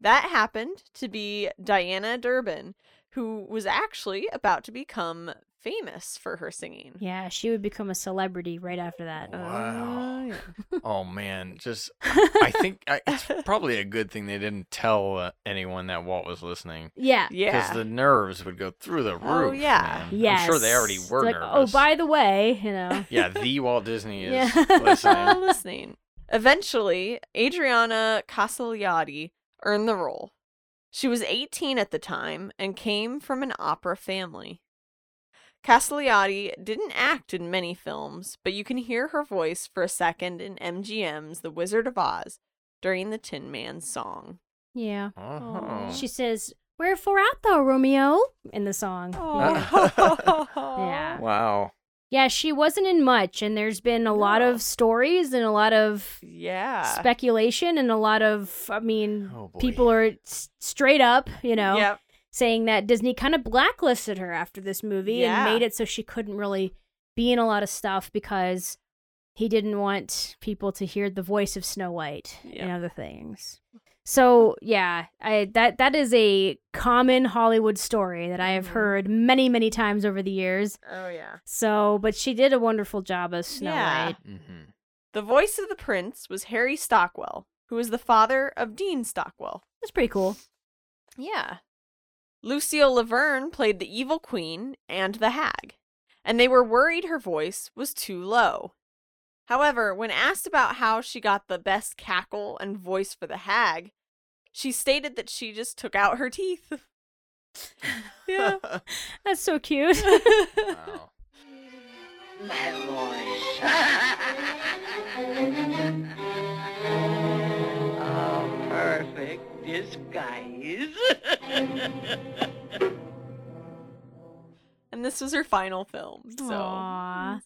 That happened to be Deanna Durbin, who was actually about to become famous for her singing. Yeah, she would become a celebrity right after that. Wow. Uh. Oh man, just I think I, it's probably a good thing they didn't tell uh, anyone that Walt was listening Yeah. yeah, because the nerves would go through the roof. Oh, yeah. man. Yes. I'm sure they already were Like, nervous. oh, by the way, you know. yeah, the Walt Disney is Yeah. Listening. listening. Eventually, Adriana Caselotti earned the role. She was 18 at the time and came from an opera family. Casagliati didn't act in many films, but you can hear her voice for a second in MGM's The Wizard of Oz during the Tin Man's song. Yeah. Oh. She says, Wherefore art thou, Romeo? in the song. Oh. Yeah. Wow. Yeah, she wasn't in much, and there's been a lot of stories and a lot of Yeah. speculation and a lot of, I mean, Oh, people are s- straight up, you know, Yep. saying that Disney kind of blacklisted her after this movie Yeah. and made it so she couldn't really be in a lot of stuff because he didn't want people to hear the voice of Snow White Yep. and other things. So yeah, I that that is a common Hollywood story that I have Mhm. heard many many times over the years. Oh, yeah. So, but she did a wonderful job as Snow Yeah. White. hmm The voice of the prince was Harry Stockwell, who was the father of Dean Stockwell. That's pretty cool. Yeah. Lucille La Verne played the evil queen and the hag, and they were worried her voice was too low. However, when asked about how she got the best cackle and voice for the hag, she stated that she just took out her teeth. yeah. That's so cute. Wow. oh, perfect disguise. and this was her final film. So Aww.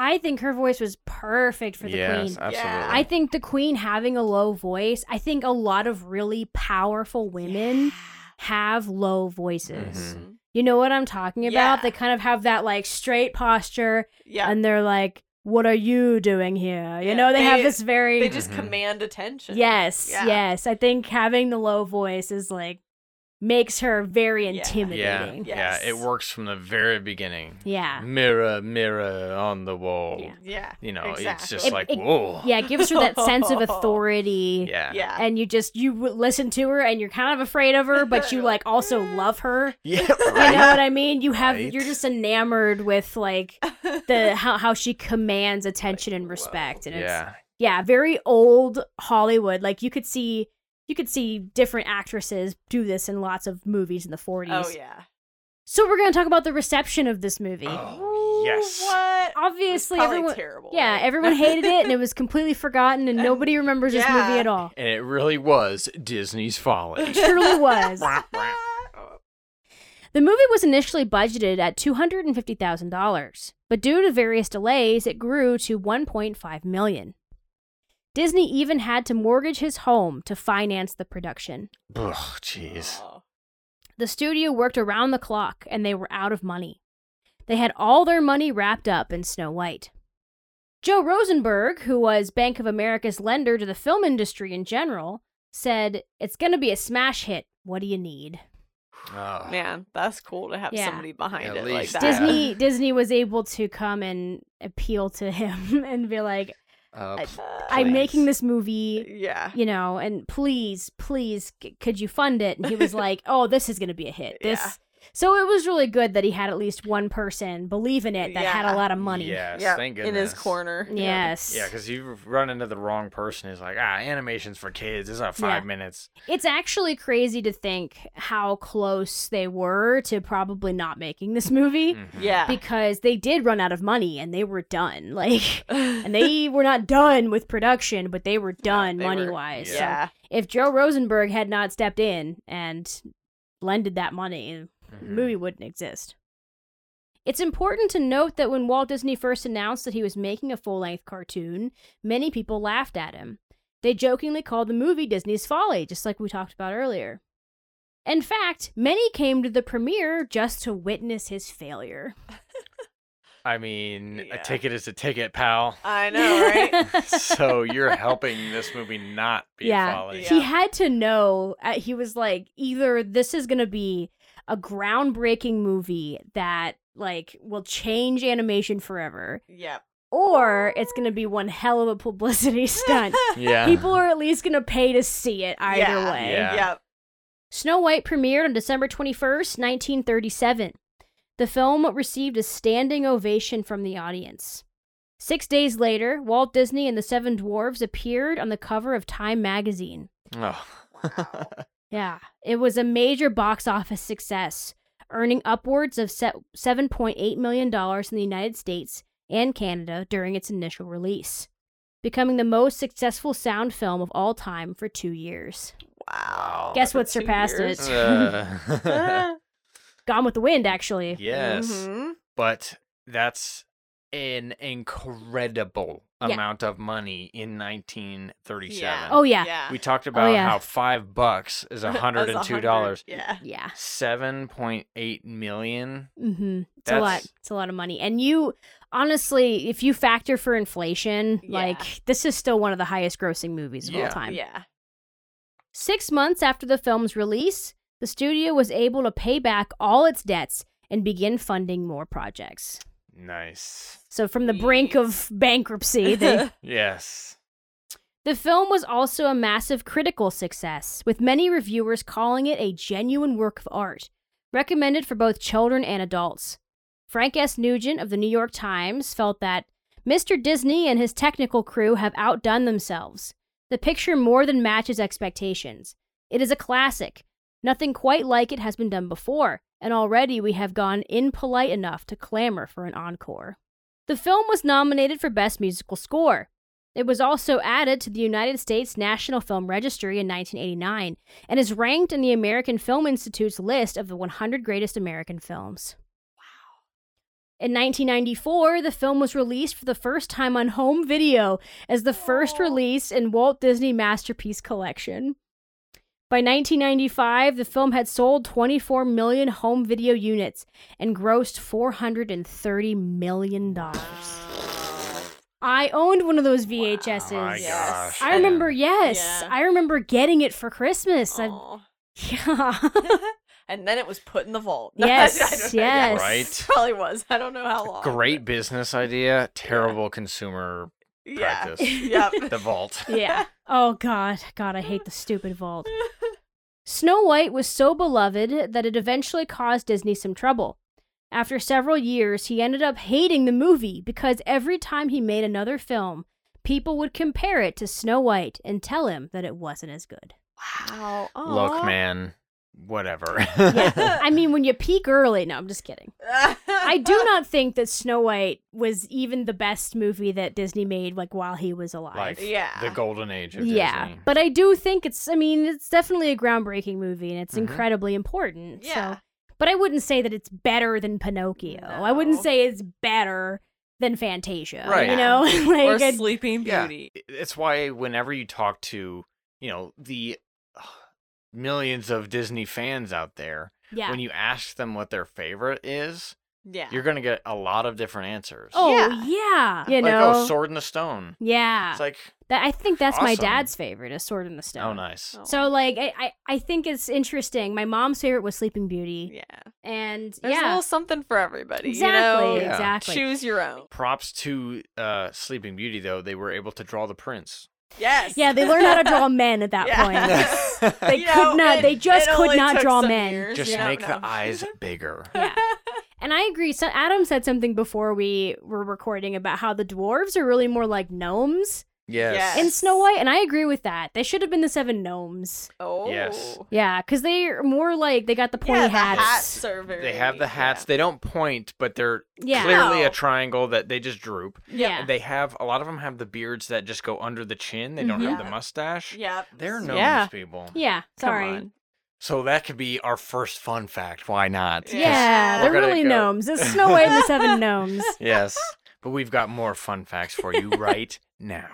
I think her voice was perfect for the yes, queen. absolutely. Yeah. I think the queen having a low voice, I think a lot of really powerful women have low voices. Mhm. You know what I'm talking about? Yeah. They kind of have that like straight posture Yeah. and they're like, What are you doing here? You Yeah, know, they, have this very they just Mhm. command attention. Yes, Yeah. yes. I think having the low voice is like makes her very Yeah. yeah, intimidating. Yes. yeah, it works from the very beginning. Yeah. Mirror, mirror on the wall. Yeah. Yeah. You know, it's just It- like it- whoa. Yeah, it gives her that sense of authority. Yeah. Yeah. And you just you listen to her and you're kind of afraid of her, but you like also love her. Yeah. You know what I mean? You have Right. you're just enamored with like the how how she commands attention and respect and it's yeah. yeah, very old Hollywood. Like you could see you could see different actresses do this in lots of movies in the 40s. Oh yeah. So we're going to talk about the reception of this movie. Oh, yes. What? Obviously Probably everyone terrible. Yeah, everyone hated it and it was completely forgotten and nobody remembers this movie at all. And it really was Disney's folly. It truly was. The movie was initially budgeted at $250,000, but due to various delays, it grew to 1.5 million. Disney even had to mortgage his home to finance the production. Ugh, jeez. The studio worked around the clock and they were out of money. They had all their money wrapped up in Snow White. Joe Rosenberg, who was Bank of America's lender to the film industry in general, said, It's going to be a smash hit. What do you need? Oh. Man, that's cool to have Yeah. somebody behind At it like least that. Disney Disney was able to come and appeal to him and be like, Uh, I- p- I'm making this movie, Yeah. you know, and please, please, c- could you fund it? And he was like, Oh, this is going to be a hit. This, So it was really good that he had at least one person believe in it that had a lot of money. Yes, Yep, thank in his corner. Yes. Yeah, because you run into the wrong person who's like, ah, animation's for kids. It's not five Yeah. minutes. It's actually crazy to think how close they were to probably not making this movie Mhm. Yeah. because they did run out of money and they were done. Like, and they were not done with production, but they were done they were- money wise. yeah. if Joe Rosenberg had not stepped in and lended that money, the Mhm. movie wouldn't exist. It's important to note that when Walt Disney first announced that he was making a full length cartoon, many people laughed at him. They jokingly called the movie Disney's Folly, just like we talked about earlier. In fact, many came to the premiere just to witness his failure. I mean, Yeah. a ticket is a ticket, pal. I know, right? so you're helping this movie not be yeah, folly. Yeah. he had to know. Uh, he was like, either this is gonna be a groundbreaking movie that like will change animation forever, yep. or it's gonna be one hell of a publicity stunt. Yeah. People are at least gonna pay to see it either Yeah. way. Yeah. Yep. Snow White premiered on December 21st, 1937. The film received a standing ovation from the audience. Six days later, Walt Disney and the Seven Dwarfs appeared on the cover of Time magazine. Oh. Yeah, it was a major box office success, earning upwards of $7.8 million in the United States and Canada during its initial release, becoming the most successful sound film of all time for two years. Wow. Guess what surpassed years. it? Uh, Gone with the Wind, actually. yes. Mhm. But that's an incredible Yeah. amount of money in 1937. Yeah. Oh, yeah. Yeah. We talked about yeah. how five bucks is hundred and two dollars. Yeah. Yeah. Seven point eight million. Mm-hmm. It's a lot. It's a lot of money. And you, honestly, if you factor for inflation, Yeah. like, this is still one of the highest grossing movies of all time. Yeah. Six months after the film's release, the studio was able to pay back all its debts and begin funding more projects. Nice. So, from the brink of bankruptcy, they, Yes. the film was also a massive critical success, with many reviewers calling it a genuine work of art, recommended for both children and adults. Frank S. Nugent of the New York Times felt that Mr. Disney and his technical crew have outdone themselves. The picture more than matches expectations. It is a classic. Nothing quite like it has been done before, and already we have gone impolite enough to clamor for an encore. The film was nominated for Best Musical Score. It was also added to the United States National Film Registry in 1989 and is ranked in the American Film Institute's list of the 100 greatest American films. In 1994, the film was released for the first time on home video as the first release in Walt Disney Masterpiece Collection. By 1995, the film had sold 24 million home video units and grossed $430 million. I owned one of those VHSs. Oh my Yes. gosh. I remember, yes. Yeah. I remember getting it for Christmas. I, yeah. and then it was put in the vault. No, I- I Yes, yes. Right. Probably was. I don't know how long. Great business idea. Terrible consumer Yeah. practice. yep. The vault. yeah. Oh, God. God, I hate the stupid vault. Snow White was so beloved that it eventually caused Disney some trouble. After several years, he ended up hating the movie because every time he made another film, people would compare it to Snow White and tell him that it wasn't as good. Wow. Look, man. Whatever. Yeah. I mean, when you peak early, no, I'm just kidding. I do not think that Snow White was even the best movie that Disney made like while he was alive. like Yeah. the golden age of Disney. yeah, Disney. but I do think it's I mean, it's definitely a groundbreaking movie and it's Mhm. incredibly important. Yeah. So, but I wouldn't say that it's better than Pinocchio. I wouldn't say it's better than Fantasia. Right. You know, or like I- Sleeping Beauty. Yeah. Beauty. It's why whenever you talk to, you know, the millions of Disney fans out there, yeah. when you ask them what their favorite is, Yeah. you're going to get a lot of different answers. oh Yeah. yeah, you like, know. oh, Sword in the Stone. yeah. It's like, that, I think that's my dad's favorite, is Sword in the Stone. oh, nice. Oh. So like I, I I think it's interesting. My mom's favorite was Sleeping Beauty, yeah. and There's a yeah, little something for everybody. exactly, You know? Yeah. exactly. Choose your own. Props to uh, Sleeping Beauty, though. They were able to draw the prince. Yes. Yeah, they learned how to draw men at that Yeah. point. They You could know, not. it- they just could not draw men. years, Just you know? make the No. eyes bigger. Yeah. And I agree. So Adam said something before we were recording about how the dwarves are really more like gnomes Yes. Yes. in Snow White, and I agree with that. They should have been the seven gnomes. Oh. Yes. Yeah, because they're more like they got the pointy yeah, the hats. hats are very. They have the hats. yeah. They don't point, but they're Yeah. clearly No. a triangle that they just droop. Yeah. And they have a lot of them have the beards that just go under the chin. They don't have the Mhm. mustache. Yeah. They're gnomes, Yeah. people. yeah. Come Sorry. on. So that could be our first fun fact. Why not? Yeah. Yeah, they're really go- gnomes. It's Snow White and the Seven Gnomes. Yes. But we've got more fun facts for you right now.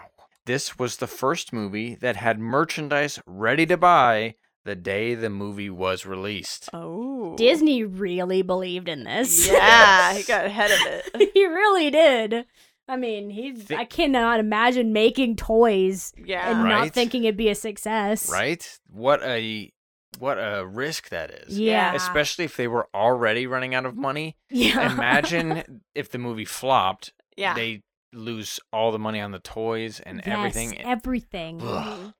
This was the first movie that had merchandise ready to buy the day the movie was released. Oh. Disney really believed in this. Yeah, he got ahead of it. he really did. I mean, he. Thi- I cannot imagine making toys Yeah. and not thinking it'd be a success. Right? What a what a risk that is. Yeah. Especially if they were already running out of money. Yeah. Imagine if the movie flopped, Yeah. they lose all the money on the toys and Yes, everything. Everything. Ugh. Mhm.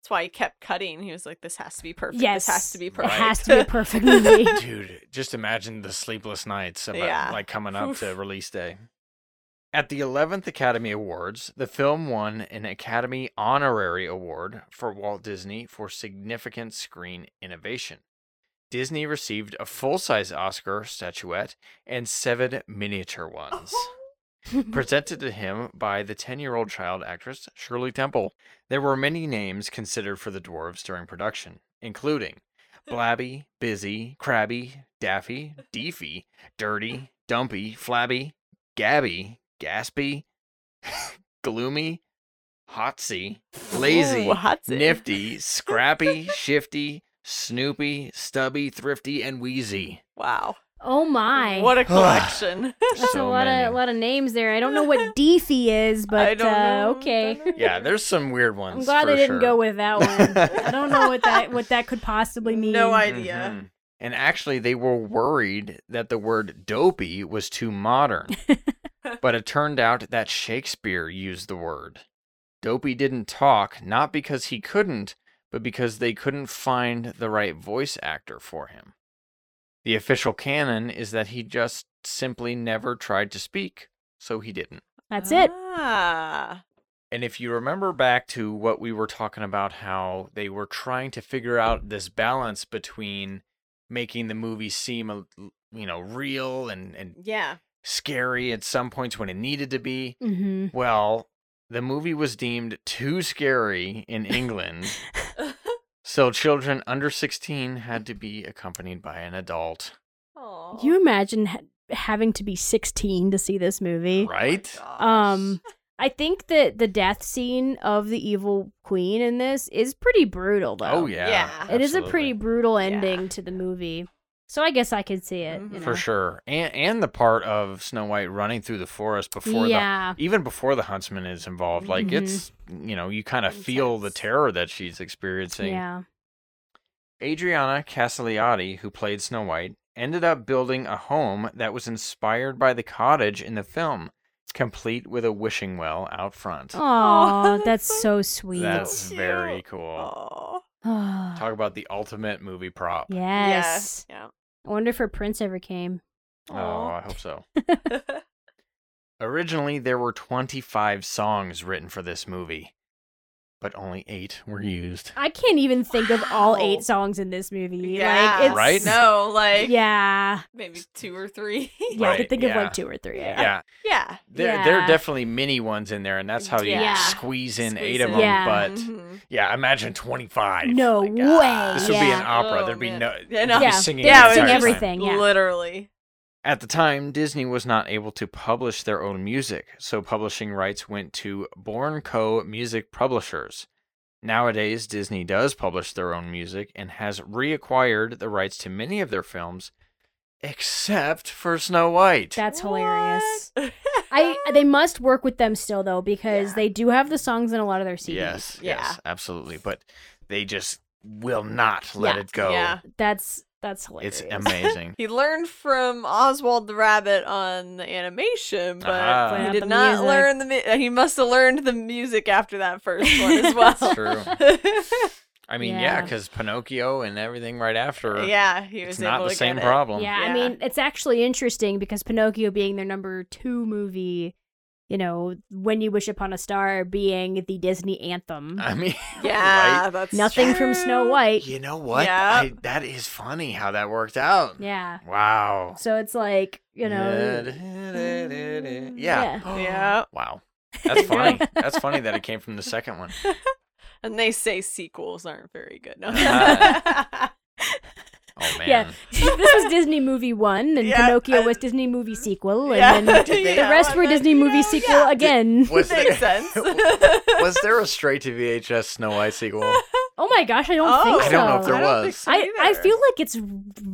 That's why he kept cutting. He was like, "This has to be perfect. Yes. This has to be perfect. It has to be a perfect movie. Dude, just imagine the sleepless nights about Yeah. like coming up to release day. At the 11th Academy Awards, the film won an Academy Honorary Award for Walt Disney for significant screen innovation. Disney received a full-size Oscar statuette and seven miniature ones. presented to him by the 10 year old child actress Shirley Temple. There were many names considered for the dwarves during production, including Blabby, Busy, Crabby, Daffy, Deefy, Dirty, Dumpy, Flabby, Gabby, Gaspy, Gloomy, Hotsy, Lazy, Ooh, Hotsy. Nifty, Scrappy, Shifty, Snoopy, Stubby, Thrifty, and Wheezy. Wow. Oh my. What a collection. That's So a lot many. of a lot of names there. I don't know what Deefy is, but I don't uh, know. okay. Yeah, there's some weird ones. I'm glad for they didn't sure. go with that one. I don't know what that what that could possibly mean. No idea. Mhm. And actually, they were worried that the word dopey was too modern. but it turned out that Shakespeare used the word. Dopey didn't talk, not because he couldn't, but because they couldn't find the right voice actor for him. The official canon is that he just simply never tried to speak, so he didn't. That's it. Ah. And if you remember back to what we were talking about, how they were trying to figure out this balance between making the movie seem, you know, real and, and Yeah. scary at some points when it needed to be. hmm Well, the movie was deemed too scary in England, so children under 16 had to be accompanied by an adult. Aw. You imagine ha- having to be 16 to see this movie? Right? Um, I think that the death scene of the evil queen in this is pretty brutal, though. Oh, yeah. Yeah. It is a pretty brutal Yeah. ending to the movie. So I guess I could see it. you Mhm. For know. sure. And, and the part of Snow White running through the forest before the Yeah. even before the huntsman is involved like Mhm. it's you know you kind of feel the terror that she's experiencing Yeah. adriana caselotti who played snow white ended up building a home that was inspired by the cottage in the film complete with a wishing well out front Oh, that's so sweet. that's cute. very cool Aw. Yes. talk about the ultimate movie prop Yes. Yeah. I wonder if her prince ever came. oh Aw. i hope so originally there were 25 songs written for this movie but only eight were used I can't even think of all eight songs in this movie. yeah. Like, it's, Right? No, like Yeah. maybe two or three. Yeah, I could think of yeah. like two or three. Yeah. yeah yeah. There, there Yeah. are definitely mini ones in there, and that's how you Yeah. squeeze in Squeeze eight of them. Yeah. But Mhm. yeah, imagine twenty-five. No my way. God. this would be an opera. Oh, There'd be man. no, Yeah, you'd no. be singing they'd Yeah, sing time. everything. yeah. Literally. At the time, Disney was not able to publish their own music, so publishing rights went to Bourne Co. Music Publishers. Nowadays, Disney does publish their own music and has reacquired the rights to many of their films, except for Snow White. That's hilarious. I they must work with them still though because Yeah. they do have the songs in a lot of their CDs. yes, Yeah. yes, absolutely. But they just will not let Yeah. it go. Yeah. That's That's hilarious. It's amazing. He learned from Oswald the Rabbit on the animation, but. But he did not music. learn the. mu- uh, He must have learned the music after that first one as well. That's true. I mean, yeah, Yeah. because Pinocchio and everything right after. yeah, he was it's not the to same problem. Yeah, I mean, it's actually interesting because Pinocchio being their number two movie, you know, When You Wish Upon a Star being the Disney anthem. I mean, Yeah, right? that's Nothing from Snow. White. You know what? Yeah. I, that is funny how that worked out. Yeah. Wow. So it's like, you know, Yeah. Yeah. Wow. That's funny. That's funny that it came from the second one. And they say sequels aren't very good. No. Oh man. yeah. this was Disney movie one, and Yeah, Pinocchio and- was Disney movie sequel, and Yeah. then Yeah, the rest were Disney movie know, sequel yeah. again. Was Makes there, sense. was there a straight to VHS Snow White sequel? Oh my gosh, I don't Oh, think so. I don't know if there I was. so I, I feel like it's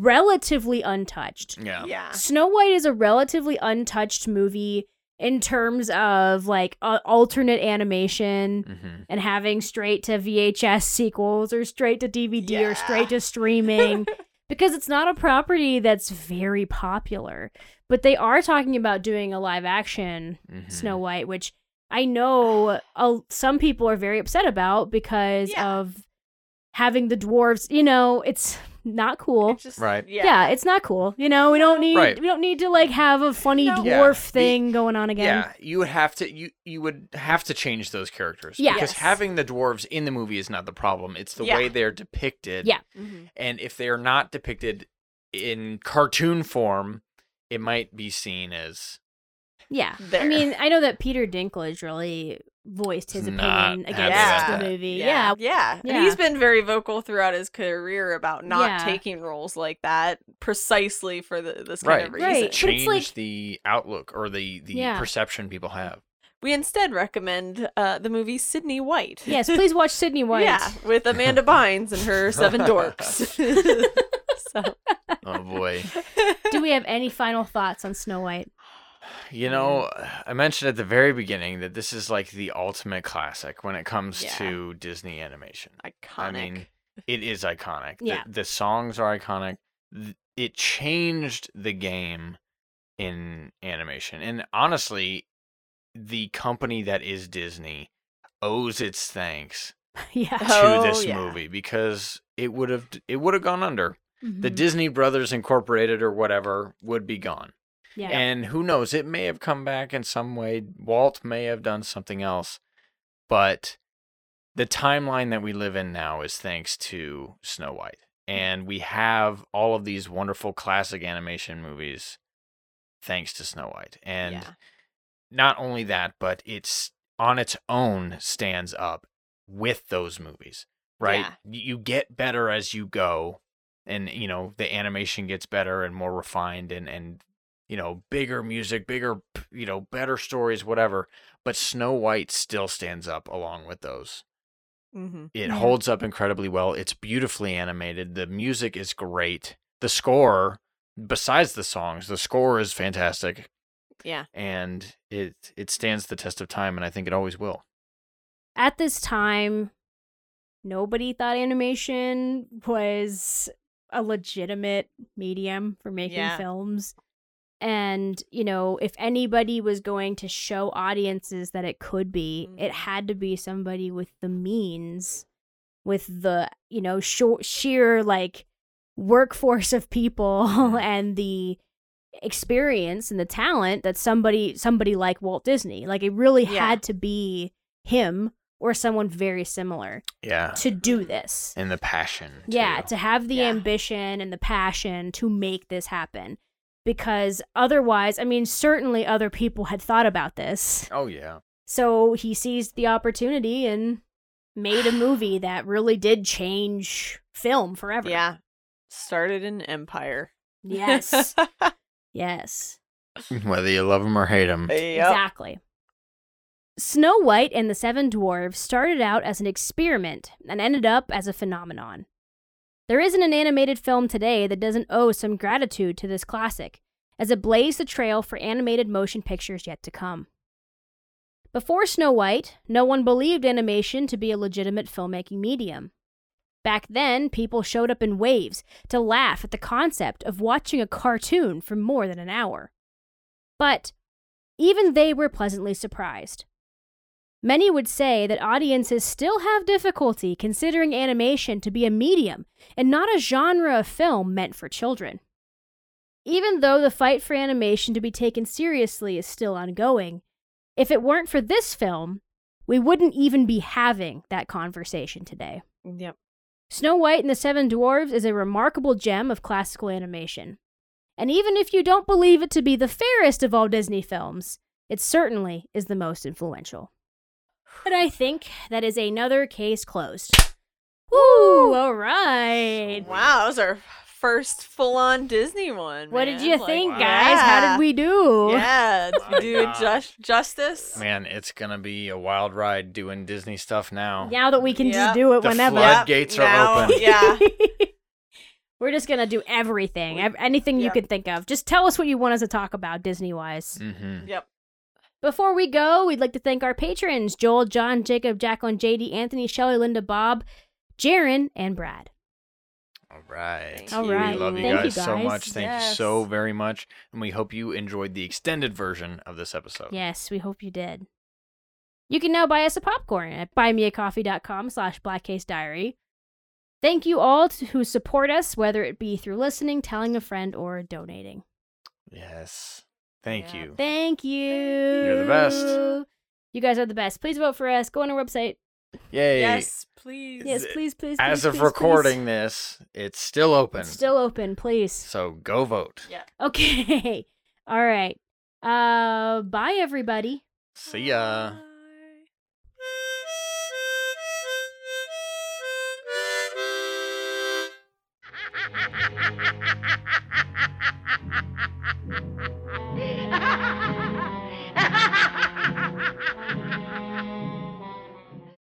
relatively untouched. Yeah. Yeah. Snow White is a relatively untouched movie in terms of like uh, alternate animation hmm and having straight to VHS sequels or straight to DVD or straight to streaming because it's not a property that's very popular. But they are talking about doing a live action Mm-hmm. Snow White, which I know uh, some people are very upset about because Yeah. of having the dwarves. You know, it's not cool. It's just- Right. Yeah. Yeah. it's not cool. You know, we don't need Right. we don't need to like have a funny No. dwarf Yeah, the- thing going on again. Yeah, you would have to you you would have to change those characters. Yeah. Because Yes. having the dwarves in the movie is not the problem. It's the Yeah. way they're depicted. Yeah. Mhm. And if they are not depicted in cartoon form, it might be seen as Yeah. I mean, I know that Peter Dinklage really voiced his Not opinion against about the movie. Yeah. Yeah. Yeah. Yeah. And he's been very vocal throughout his career about not Yeah. taking roles like that precisely for the, this kind right. of reason. Right. But it's change like- the outlook or the the Yeah. perception people have. We instead recommend uh, the movie Sydney White. Yes, please watch Sydney White. Yeah, with Amanda Bynes and her seven dorks. so, Oh boy. Do we have any final thoughts on Snow White? You know, I mentioned at the very beginning that this is like the ultimate classic when it comes Yeah. to Disney animation. iconic. I mean, it is iconic. The- Yeah. The, songs are iconic. It changed the game in animation. And honestly, the company that is Disney owes its thanks yeah. to Oh, this yeah. movie because it would have it would have gone under. The Mhm. Disney Brothers Incorporated or whatever would be gone. Yeah. And who knows, it may have come back in some way. Walt may have done something else. But the timeline that we live in now is thanks to Snow White. And we have all of these wonderful classic animation movies thanks to Snow White. And yeah. not only that, but it's on its own stands up with those movies, right? Yeah. You get better as you go, and you know the animation gets better and more refined, and and you know bigger music, bigger you know better stories, whatever. But Snow White still stands up along with those. hmm It Yeah. holds up incredibly well. It's beautifully animated. The music is great. The score, besides the songs, the score is fantastic Yeah. and it it stands the test of time and I think it always will. At this time, nobody thought animation was a legitimate medium for making Yeah. films. And, you know, if anybody was going to show audiences that it could be, it Mhm. had to be somebody with the means, with the, you know, shor- sheer like workforce of people and the experience and the talent that somebody somebody like Walt Disney. Like it really Yeah. had to be him or someone very similar Yeah. to do this. And the passion. Yeah, too. to have the Yeah. ambition and the passion to make this happen. Because otherwise, I mean, certainly other people had thought about this. Oh yeah. So he seized the opportunity and made a movie that really did change film forever. Yeah. Started an empire. Yes. yes. Whether you love them or hate them. Yep. Exactly. Snow White and the Seven Dwarves started out as an experiment and ended up as a phenomenon. There isn't an animated film today that doesn't owe some gratitude to this classic, as it blazed the trail for animated motion pictures yet to come. Before Snow White, no one believed animation to be a legitimate filmmaking medium. Back then, people showed up in waves to laugh at the concept of watching a cartoon for more than an hour. But even they were pleasantly surprised. Many would say that audiences still have difficulty considering animation to be a medium and not a genre of film meant for children. Even though the fight for animation to be taken seriously is still ongoing, if it weren't for this film, we wouldn't even be having that conversation today. Yep. Snow White and the Seven Dwarfs is a remarkable gem of classical animation. And even if you don't believe it to be the fairest of all Disney films, it certainly is the most influential. But I think that is another case closed. Woo! All right. Wow, that was our first full on Disney one. What did you Like, think, wow. guys? How did we do? Yeah, did we do God. just justice? Man, it's gonna be a wild ride doing Disney stuff now. Now that we can Yeah. just do it The whenever. flood- Yep, Floodgates are now- open. Yeah. We're just gonna do everything, ev- anything you Yep. can think of. Just tell us what you want us to talk about, Disney wise. Mm-hmm. Yep. Before we go, we'd like to thank our patrons Joel, John, Jacob, Jacqueline, JD, Anthony, Shelley, Linda, Bob, Jaron, and Brad. All right. Thank All We love you, Thank you, guys, so much. Thank you so very much. And we hope you enjoyed the extended version of this episode. Yes, we hope you did. You can now buy us a popcorn at buymeacoffee.com slash blackcasediary. Thank you all to, who support us, whether it be through listening, telling a friend, or donating. Yes. Thank yeah. you. Thank you. You're the best. You guys are the best. Please vote for us. Go on our website. Yay. Yes, please. Yes, please, please. As please, of please, recording please. this, it's still open. It's still open, please. So go vote. Yeah. Okay. All right. Uh bye everybody. See ya. Bye. Ha ha ha ha ha!